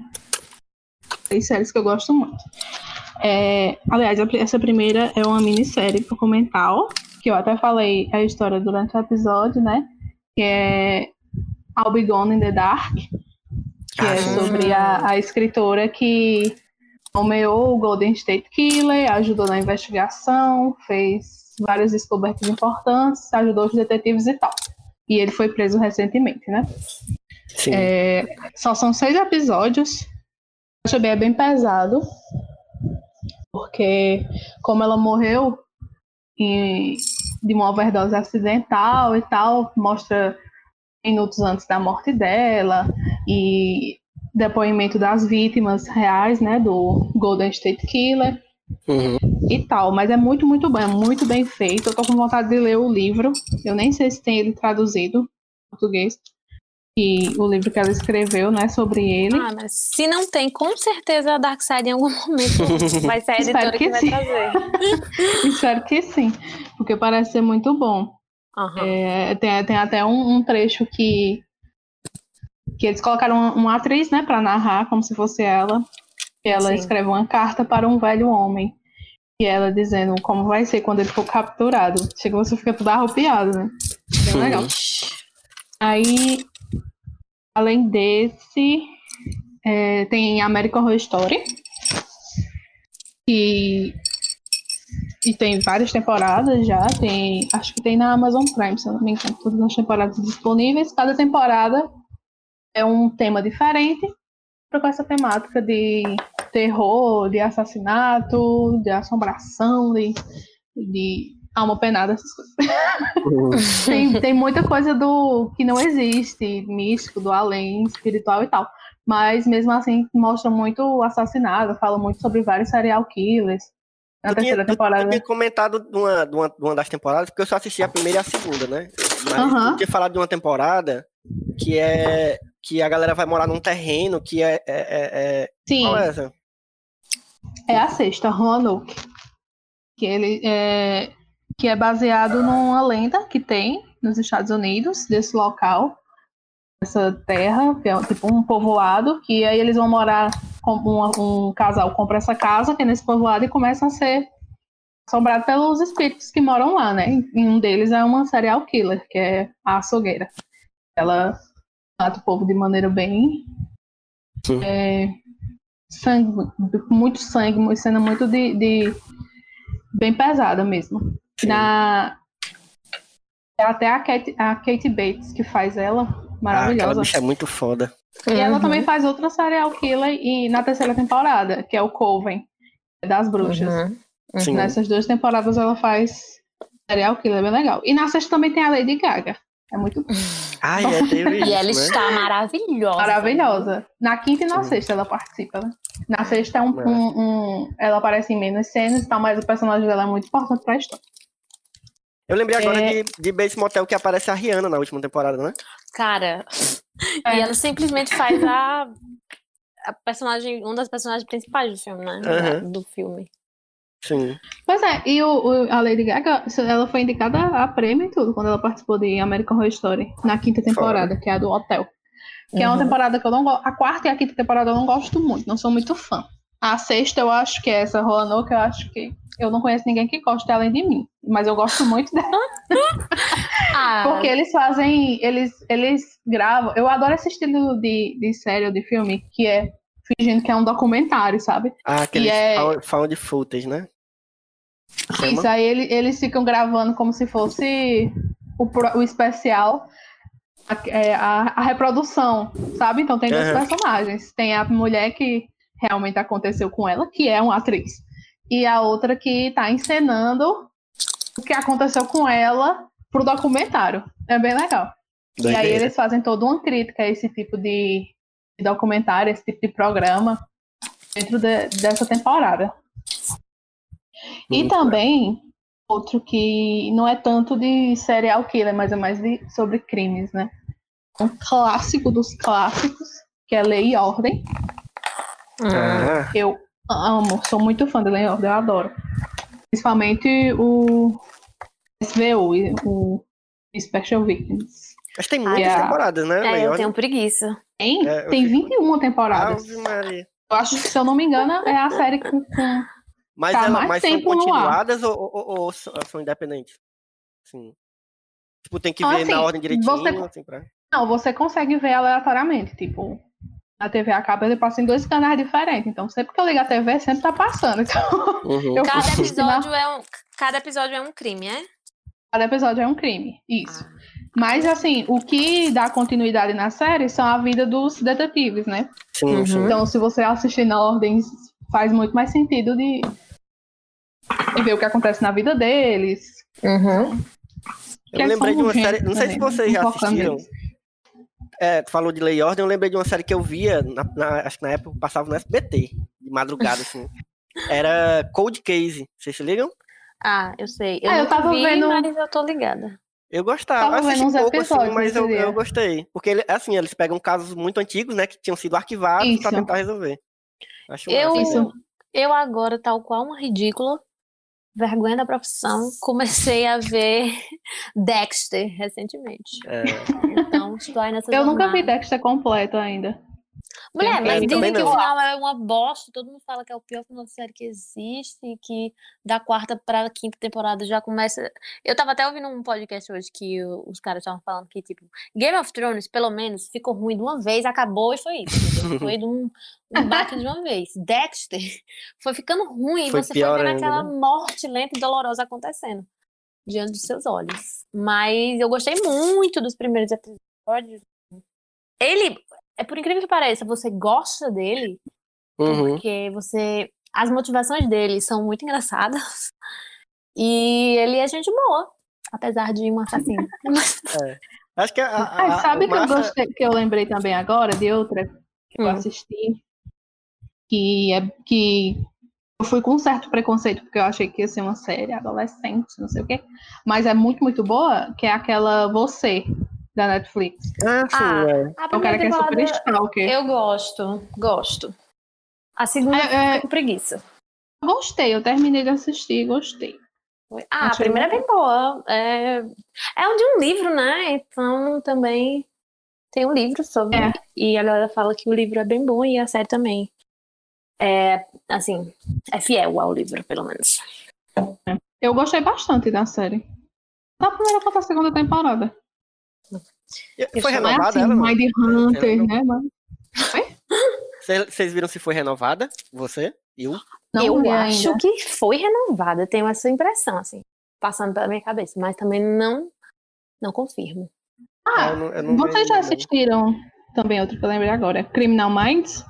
três séries que eu gosto muito. É, aliás, essa primeira é uma minissérie documental, que eu até falei a história durante o episódio, né? Que é I'll Be Gone in the Dark, que Ah, é sim. sobre a, a escritora que nomeou o Golden State Killer, ajudou na investigação, fez várias descobertas importantes, ajudou os detetives e tal. E ele foi preso recentemente, né? Sim. É, só são seis episódios. Achei bem, é bem pesado. Porque como ela morreu em- de uma overdose acidental e tal, mostra minutos antes da morte dela e depoimento das vítimas reais, né, do Golden State Killer Uhum. e tal, mas é muito, muito bom, é muito bem feito. Eu tô com vontade de ler o livro. Eu nem sei se tem ele traduzido em português. E o livro que ela escreveu, né, sobre ele. Ah, mas se não tem, com certeza a Darkseid em algum momento vai ser a Espero editora que, que vai sim. trazer. Espero que sim, porque parece ser muito bom. Aham. É, tem, tem até um, um trecho que que eles colocaram uma, uma atriz, né, para narrar como se fosse ela. E ela Sim. escreve uma carta para um velho homem. E ela dizendo como vai ser quando ele for capturado. Chega você fica tudo arrupiado, né? Bem Uhum. legal. Aí, além desse, é, tem American Horror Story. E, e tem várias temporadas já. Tem, acho que tem na Amazon Prime, se eu não me engano. Todas as temporadas disponíveis. Cada temporada é um tema diferente. Com essa temática de terror, de assassinato, de assombração, de, de alma penada, essas coisas. tem, tem muita coisa do que não existe, místico, do além, espiritual e tal. Mas mesmo assim mostra muito o assassinato, fala muito sobre vários serial killers. Na tinha, terceira tu temporada. tinha comentado de uma, de, uma, de uma das temporadas, porque eu só assisti a primeira e a segunda, né? Mas tu tinha falado de uma temporada que é que a galera vai morar num terreno que é. é, é, é... Sim, Qual é essa? é a sexta, Roanoke. Que, ele, é, que é baseado numa lenda que tem nos Estados Unidos, desse local, essa terra, que é tipo um povoado, que aí eles vão morar, um, um casal compra essa casa, que é nesse povoado, e começam a ser assombrados pelos espíritos que moram lá, né? E um deles é uma serial killer, que é a açougueira. Ela mata o povo de maneira bem é, sangue, muito sangue, uma cena muito de, de- bem pesada mesmo. Sim. Na é até a Kate, a Kate Bates que faz ela, Ah, aquela maravilhosa. bicha é muito foda. e ela Uhum. também faz outra serial killer e na terceira temporada, que é o Coven das bruxas. Uhum. Sim. Nessas duas temporadas ela faz serial killer, é bem legal. E na sexta também tem a Lady Gaga. É muito Ai, é, E ela né? está maravilhosa. Maravilhosa. Na quinta e na Sim. sexta ela participa, né? Na sexta é um, É. um- um- ela aparece em menos cenas e tal, mas o personagem dela é muito importante pra história. Eu lembrei agora É. de, de Bates Motel que aparece a Rihanna na última temporada, né? Cara, É. e ela simplesmente faz a, a personagem, uma das personagens principais do filme, né? Aham. Do filme. Sim. Pois é, e o, o- a Lady Gaga, ela foi indicada a prêmio e tudo quando ela participou de American Horror Story, na quinta temporada, que é a do hotel. Que é uma Uhum. temporada que eu não gosto. A quarta e a quinta temporada eu não gosto muito, não sou muito fã. A sexta eu acho que é essa Roanoke, eu acho que eu não conheço ninguém que goste além de mim. Mas eu gosto muito dela. Ah, Porque eles fazem, eles, eles gravam. Eu adoro esse estilo de, de série ou de filme que é fingindo que é um documentário, sabe? Ah, aquele é- found- footage, né? Chama? Isso, aí ele- eles ficam gravando como se fosse o, o especial, a, é, a- a reprodução, sabe? Então tem dois Aham. personagens. Tem a mulher que realmente aconteceu com ela, que é uma atriz, e a outra que tá encenando o que aconteceu com ela pro documentário. É bem legal. E aí eles fazem toda uma crítica a esse tipo de documentário, esse tipo de programa dentro de- dessa temporada. E também outro que não é tanto de serial killer, mas é mais de, sobre crimes, né? Um clássico dos clássicos, que é Lei e Ordem. hum, Ah, Eu amo, sou muito fã de Lei e Ordem, eu adoro. Principalmente o SVU, e o Special Victims. Mas tem muitas Ah, temporadas, né? é, Lei eu Ordem? tenho preguiça. Tem, É, eu tem fico- 21 temporadas. Ave Maria. Eu acho que, se eu não me engano, é a série com, com Mas, Tá ela, mais mas são tempo no ar. continuadas ou, ou- ou- ou são independentes? Sim. Tipo, tem que Então, ver na assim, ordem direitinho, você- assim, pra... Não, você consegue ver aleatoriamente, tipo, na TV acaba ele passa em dois canais diferentes. Então, sempre que eu ligo a TV, sempre tá passando. Então, Uhum. eu Cada episódio, é um, cada episódio é um crime, é? cada episódio é um crime. Isso. Ah. Mas, assim, o que dá continuidade na série são a vida dos detetives, né? Sim, Uhum. sim. Então, se você assistir na ordem, faz muito mais sentido de, de ver o que acontece na vida deles. Uhum. Eu lembrei de uma série, não sei se vocês já assistiram. É, tu falou de Lei e Ordem, eu lembrei de uma série que eu via, na- na- acho que na época passava no SBT, de madrugada, assim. Era Cold Case, vocês se ligam? Ah, eu sei. Eu, Ah, eu tava vi, vendo- mas eu tô ligada. Eu gostava, Tava assisti pouco, assim, mas eu, eu gostei. Porque, ele, assim, eles pegam casos muito antigos, né, que tinham sido arquivados Isso. pra tentar resolver. Acho Eu. Isso. eu agora, tal qual uma ridícula, vergonha da profissão, comecei a ver Dexter recentemente. É, Então, estou aí nessa Eu nunca vi jornada. Dexter completo ainda. Mulher, mas dizem que o final é uma bosta, todo mundo fala que é o pior final de série que existe, e que da quarta pra quinta temporada já começa. Eu tava até ouvindo um podcast hoje que os caras estavam falando que, tipo, Game of Thrones, pelo menos, ficou ruim de uma vez, acabou e foi isso. Foi de um, um bate de uma vez. Dexter foi ficando ruim, Foi você pior foi vendo ainda, aquela né? morte lenta e dolorosa acontecendo diante dos seus olhos. Mas eu gostei muito dos primeiros episódios. Ele, é por incrível que pareça, você gosta dele uhum. porque você. As motivações dele são muito engraçadas. E ele é gente boa, apesar de um assassino. Acho que a, a, a- sabe o que eu massa- gostei, que eu lembrei também agora de outra que eu Hum. assisti, que é que eu fui com um certo preconceito, porque eu achei que ia ser uma série adolescente, não sei o quê, mas é muito, muito boa, que é aquela Você, da Netflix. Ah, Ah, é. A É o cara que é super stalker. eu gosto, gosto. A segunda É, é, com preguiça. gostei, eu terminei de assistir e gostei. Ah, a primeira é bem boa. É, é de um livro, né? Então também tem um livro sobre. É. E a galera fala que o livro é bem bom e a série também. É, assim, é fiel ao livro, pelo menos. Eu gostei bastante da série. Da primeira quanto a segunda temporada. Foi é renovada assim, ela? Mind Hunter, não- né? Vocês viram se foi renovada? Você? Eu? não eu acho ainda. que foi renovada, tenho essa impressão, assim, passando pela minha cabeça, mas também não, não confirmo. Ah, eu não, eu não vocês já assistiram também outro que eu lembrei agora, Criminal Minds?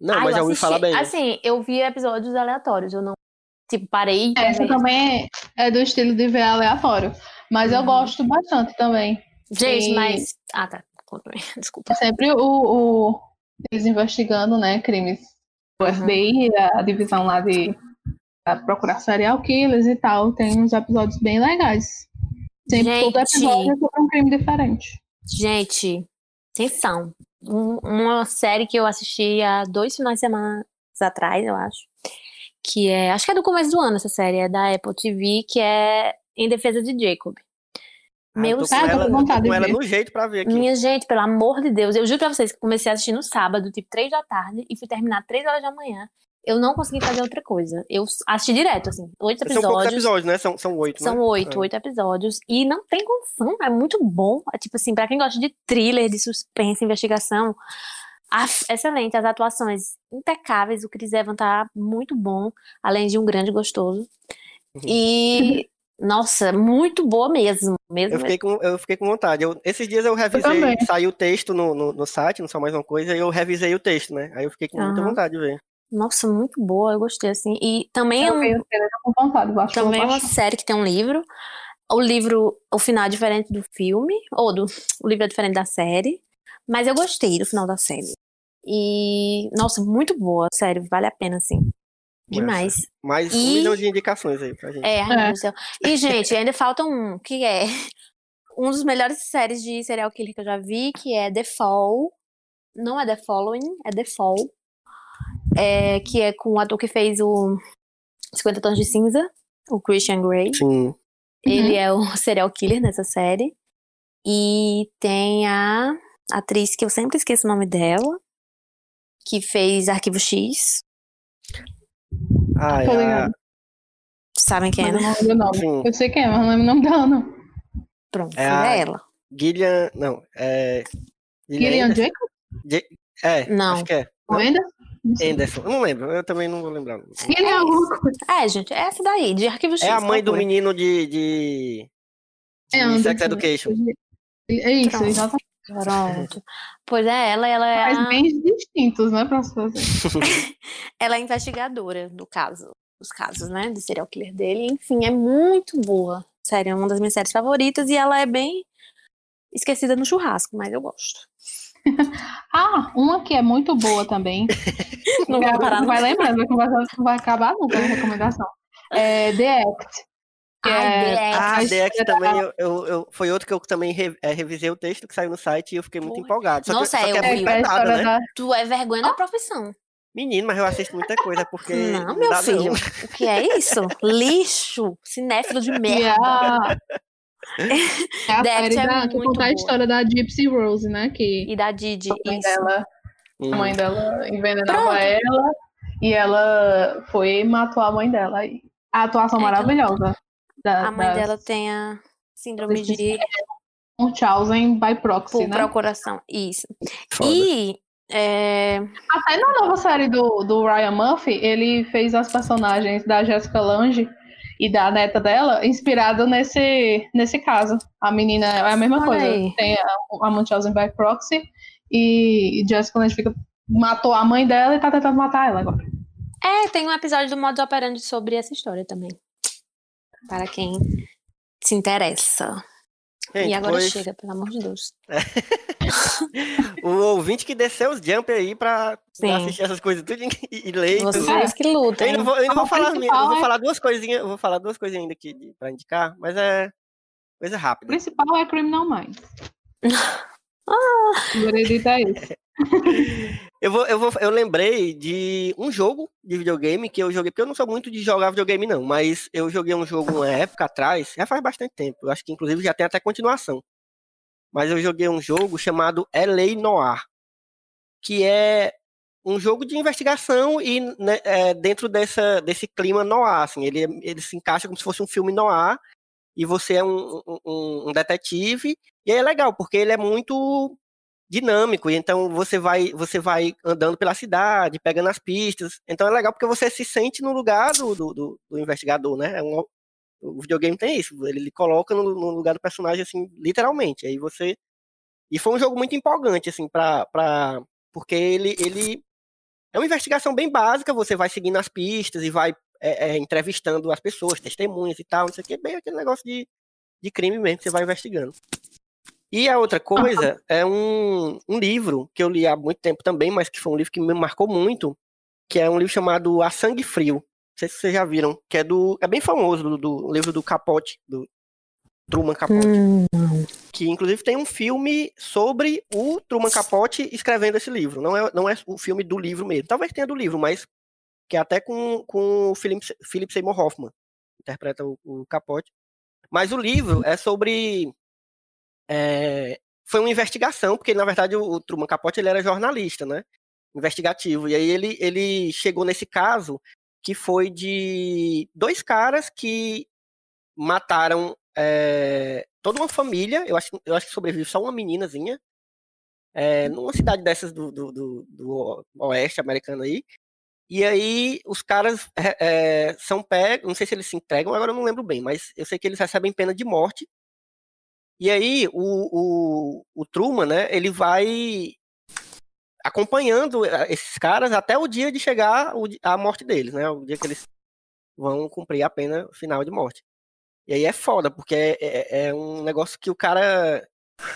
Não, Ah, mas eu ouvi assisti- falar bem. Assim, eu vi episódios aleatórios, eu não, tipo, parei Essa também é do estilo de ver aleatório. Mas eu Uhum. gosto bastante também. Gente, E- mas... Ah, tá, desculpa. É sempre o, o- eles investigando, né, crimes do Uhum. FBI, a, a divisão lá de pra procurar serial killers e tal. Tem uns episódios bem legais. Sempre todo Gente. episódio é sobre um crime diferente. Gente, atenção. Um- uma série que eu assisti há dois finais de semana atrás, eu acho. Que é. Acho que é do começo do ano essa série, é da Apple TV, que é Em Defesa de Jacob. Ah, Meu eu tô Ah, com tô ela, com tô vontade com ela no jeito pra ver aqui. Minha gente, pelo amor de Deus, eu juro pra vocês que comecei a assistir no sábado, tipo, três da tarde, e fui terminar três horas da manhã. Eu não consegui fazer outra coisa. Eu assisti direto, assim, oito São poucos episódios. episódios, né? São, são oito, São né? oito, É. oito episódios. E não tem condição, é muito bom. É tipo assim, pra quem gosta de thriller, de suspense, investigação, af- excelente. As atuações impecáveis. O Chris Evans tá muito bom, além de um grande gostoso. Uhum. E, nossa, muito boa mesmo. mesmo, Eu fiquei com, eu fiquei com vontade. Eu- esses dias eu revisei, também. saiu o texto no, no, no site, não só mais uma coisa, e eu revisei o texto, né? Aí eu fiquei com muita Aham. vontade de ver. Nossa, muito boa, eu gostei, assim. E também é Eu um- vi o trailer, tô com vontade. eu acho eu Também é uma série que tem um livro. O livro, o final é diferente do filme, ou do, o livro é diferente da série. Mas eu gostei do final da série. E, nossa, muito boa, sério, vale a pena, assim. Demais. Mais um E- milhão de indicações aí pra gente. É, É. E, gente, ainda falta um, que é um dos melhores séries de serial killer que eu já vi, que é The Fall. Não é The Following, é The Fall. É, que é com o ator que fez o 50 Tons de Cinza, o Christian Grey. Sim. Ele é o serial killer nessa série. E tem a atriz que eu sempre esqueço o nome dela, que fez Arquivo X. Ah, Tô é a... ligado. Sabem quem é, né? não lembro o nome. Sim. Eu sei quem é, mas não lembro o nome dela, não. Pronto, É é, a- ela. Gillian. Não, é. Gillian Anderson. Jacob? É, Não. acho que é. Ou ainda? Anderson. Eu não lembro, eu também não vou lembrar. Gillian coisa. É, gente, é essa daí, de Arquivo X. É a mãe do menino de. de... É, de Sex Anderson. Education. É isso, exatamente. Pronto. Pois é, ela, ela é, Faz a, bens distintos, né, pra se fazer. ela é investigadora do caso, dos casos, né, de serial killer dele. Enfim, é muito boa. Sério, é uma das minhas séries favoritas e ela é bem esquecida no churrasco, mas eu gosto. Ah, uma que é muito boa também. Não vou parar, Não vai lembrar, vai, conversar, não vai acabar nunca a recomendação. É The Act. Que é-. Ah, a da- também, eu, eu, eu- foi outro que eu também re- é, revisei o texto que saiu no site e eu fiquei muito empolgado. Só Nossa, que, só que eu é vi. muito É pesada, né? da. Tu é vergonha da profissão. Menino, mas eu assisto muita coisa, porque. Não, meu dá filho. O que é isso? Lixo. Cinéfilo de E merda. é a série é da, que a história da Gypsy Rose, né? Que E da Didi. a mãe Isso. dela, Hum. a mãe dela envenenava Pronto. ela e ela foi e matou a mãe dela. A atuação É, maravilhosa. Da, A mãe das- dela tem a síndrome de Munchausen by proxy, por né? procuração. Isso. Foda. E é, Até na nova série do, do Ryan Murphy, ele fez as personagens da Jessica Lange e da neta dela inspirado nesse, nesse caso. A menina é a mesma Olha coisa. aí. Tem a, a Munchausen by proxy e, Jessica Lange fica, matou a mãe dela e tá tentando matar ela agora. é, tem um episódio do Modus Operandi sobre essa história também. Para quem se interessa. Gente, e agora pois, chega, pelo amor de Deus. o ouvinte que desceu os jump aí pra, assistir essas coisas tudo e, e ler. Vocês que lutam. Eu ainda vou, eu ainda vou O falar, eu principal vou é- falar duas coisinhas, eu vou falar duas coisinhas ainda aqui pra indicar, mas é coisa O rápida. principal é Criminal Minds. O veredito é esse. Eu, vou, eu, vou, eu lembrei de um jogo de videogame que eu joguei, porque eu não sou muito de jogar videogame, não, mas eu joguei um jogo uma época atrás, já faz bastante tempo, eu acho que inclusive já tem até continuação. Mas eu joguei um jogo chamado LA Noir, que é um jogo de investigação e né, é, dentro dessa, desse clima noir, assim, ele, ele se encaixa como se fosse um filme noir, e você é um, um, um detetive, e é legal, porque ele é muito dinâmico, então você vai você vai andando pela cidade, pegando as pistas. Então é legal porque você se sente no lugar do, do, do- do investigador, né? É um- o videogame tem isso, ele lhe coloca no, no lugar do personagem, assim, literalmente. Aí você. E foi um jogo muito empolgante, assim, pra... Porque ele, ele é uma investigação bem básica, você vai seguindo as pistas e vai é, é, entrevistando as pessoas, testemunhas e tal, não sei o que, bem aquele negócio de, de crime mesmo que você vai investigando. E a outra coisa é um, um livro que eu li há muito tempo também, mas que foi um livro que me marcou muito, que é um livro chamado A Sangue Frio. Não sei se vocês já viram, que é do. É bem famoso, do, do livro do Capote, do Truman Capote. Hum, Que inclusive tem um filme sobre o Truman Capote escrevendo esse livro. Não é, não é o filme do livro mesmo. Talvez tenha do livro, mas que é até com, com o Philip, Philip Seymour Hoffman. Interpreta o, o Capote. Mas o livro é sobre. É, foi uma investigação, porque na verdade o, o Truman Capote ele era jornalista, né? Investigativo. E aí ele, ele chegou nesse caso que foi de dois caras que mataram é, toda uma família. Eu acho, eu acho que sobrevive só uma meninazinha. É, numa cidade dessas do, do, do, do oeste americano aí. E aí os caras é, é, são pegos, não sei se eles se entregam, agora eu não lembro bem, mas eu sei que eles recebem pena de morte. E aí o, o, o Truman, né, ele vai acompanhando eh, esses caras até o dia de chegar a morte deles, né? O dia que eles vão cumprir a pena final de morte. E aí é foda, porque é, é- é um negócio que o cara.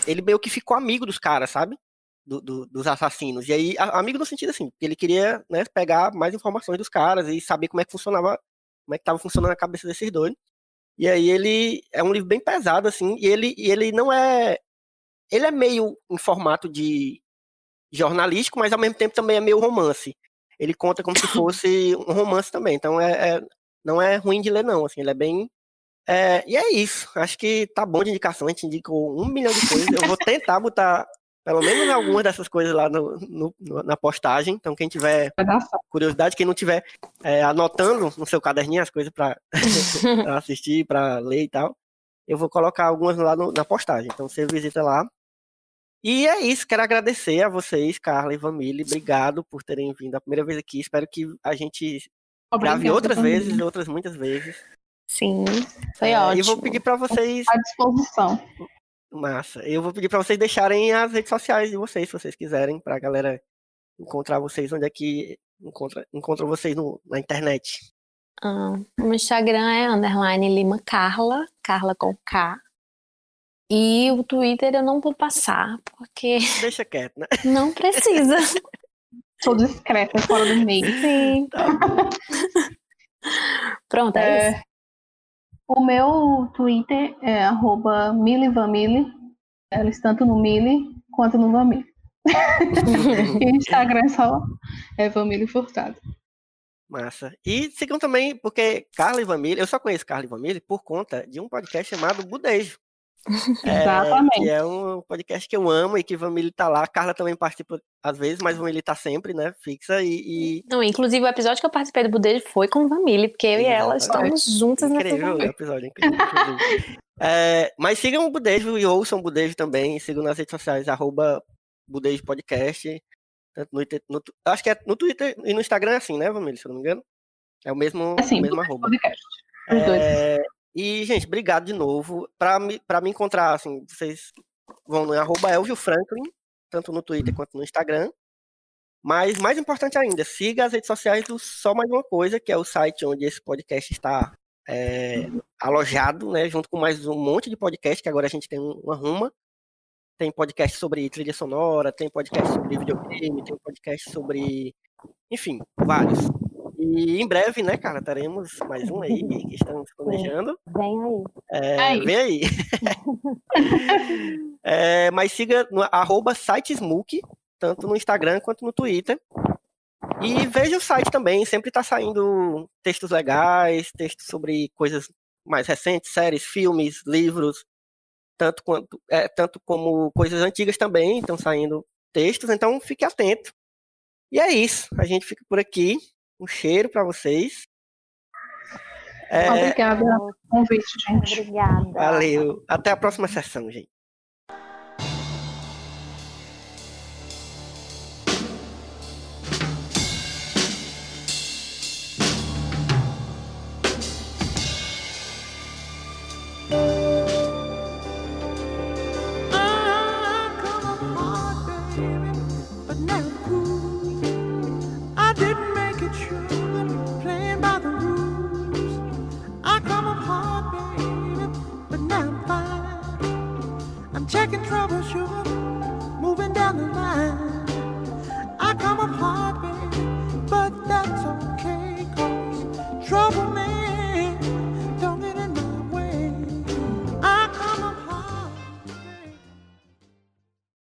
Ele meio que ficou amigo dos caras, sabe? Do- do- dos assassinos. E aí, amigo no sentido assim, que ele queria né, pegar mais informações dos caras e saber como é que funcionava, como é que tava funcionando a cabeça desses dois. E aí ele é um livro bem pesado, assim, e ele, e ele não é. Ele é meio em formato de jornalístico, mas ao mesmo tempo também é meio romance. Ele conta como se fosse um romance também. Então é, é- não é ruim de ler, não. Assim, ele é bem. é, e é isso. Acho que tá bom de indicação. A gente indicou um milhão de coisas. Eu vou tentar botar pelo menos algumas dessas coisas lá no- no- na postagem. Então, quem tiver curiosidade, quem não tiver é, anotando no seu caderninho as coisas para assistir, para ler e tal, eu vou colocar algumas lá no- na postagem. Então você visita lá. E é isso, quero agradecer a vocês, Carla e Vamile. Obrigado por terem vindo a primeira vez aqui. Espero que a gente grave Obrigada outras também. vezes, outras muitas vezes. sim, foi É, ótimo. E vou pedir para vocês, À disposição. Massa, eu vou pedir para vocês deixarem as redes sociais de vocês, se vocês quiserem, para a galera encontrar vocês onde é que encontra, encontra vocês no- na internet. Ah, o meu Instagram é underline Lima Carla, Carla com K. E o Twitter eu não vou passar, porque Deixa quieto, né? não precisa. Sou discreta, fora do meio. Sim. Tá. Pronto, é, isso. O meu Twitter é arroba milivamile, eles tanto no Mili quanto no Vamile. e o Instagram é só é Vamile Furtado. Massa. E sigam também, porque Carla e Vamile, eu só conheço Carla e Vamile por conta de um podcast chamado Budejo. É, Exatamente. que é um podcast que eu amo e que Vamile tá lá. Carla também participa às vezes, mas Vamile tá sempre, né? Fixa e. e- Não, inclusive o episódio que eu participei do Budejo foi com Vamile, porque eu e ela Exatamente. estamos juntas nessa Incrível o Vamile. episódio, incrível. É, mas sigam o Budejo e ouçam o Budejo também. Sigam nas redes sociais, arroba Budejo Podcast. No, no acho que é no Twitter e no Instagram é assim, né, Vamile? Se eu não me engano. É o mesmo, Assim, o mesmo arroba. Podcast. É, e, gente, obrigado de novo. Pra me, pra me encontrar, assim, vocês vão no arroba Elvio Franklin, tanto no Twitter quanto no Instagram. Mas, mais importante ainda, siga as redes sociais do Só Mais Uma Coisa, que é o site onde esse podcast está é, alojado, né, junto com mais um monte de podcast, que agora a gente tem uma ruma. Tem podcast sobre trilha sonora, tem podcast sobre videogame, tem podcast sobre. Enfim, vários. E em breve, né, cara, teremos mais um aí que estamos planejando. Vem aí. É, Aí. vem aí. É, mas siga no arroba sitesmook, tanto no Instagram quanto no Twitter. E veja o site também, sempre está saindo textos legais, textos sobre coisas mais recentes, séries, filmes, livros, tanto, quanto, é, tanto como coisas antigas também estão saindo textos, então fique atento. E é isso, a gente fica por aqui. Um cheiro para vocês. É, Obrigada pelo convite, gente. Obrigada. valeu. Até a próxima sessão, gente.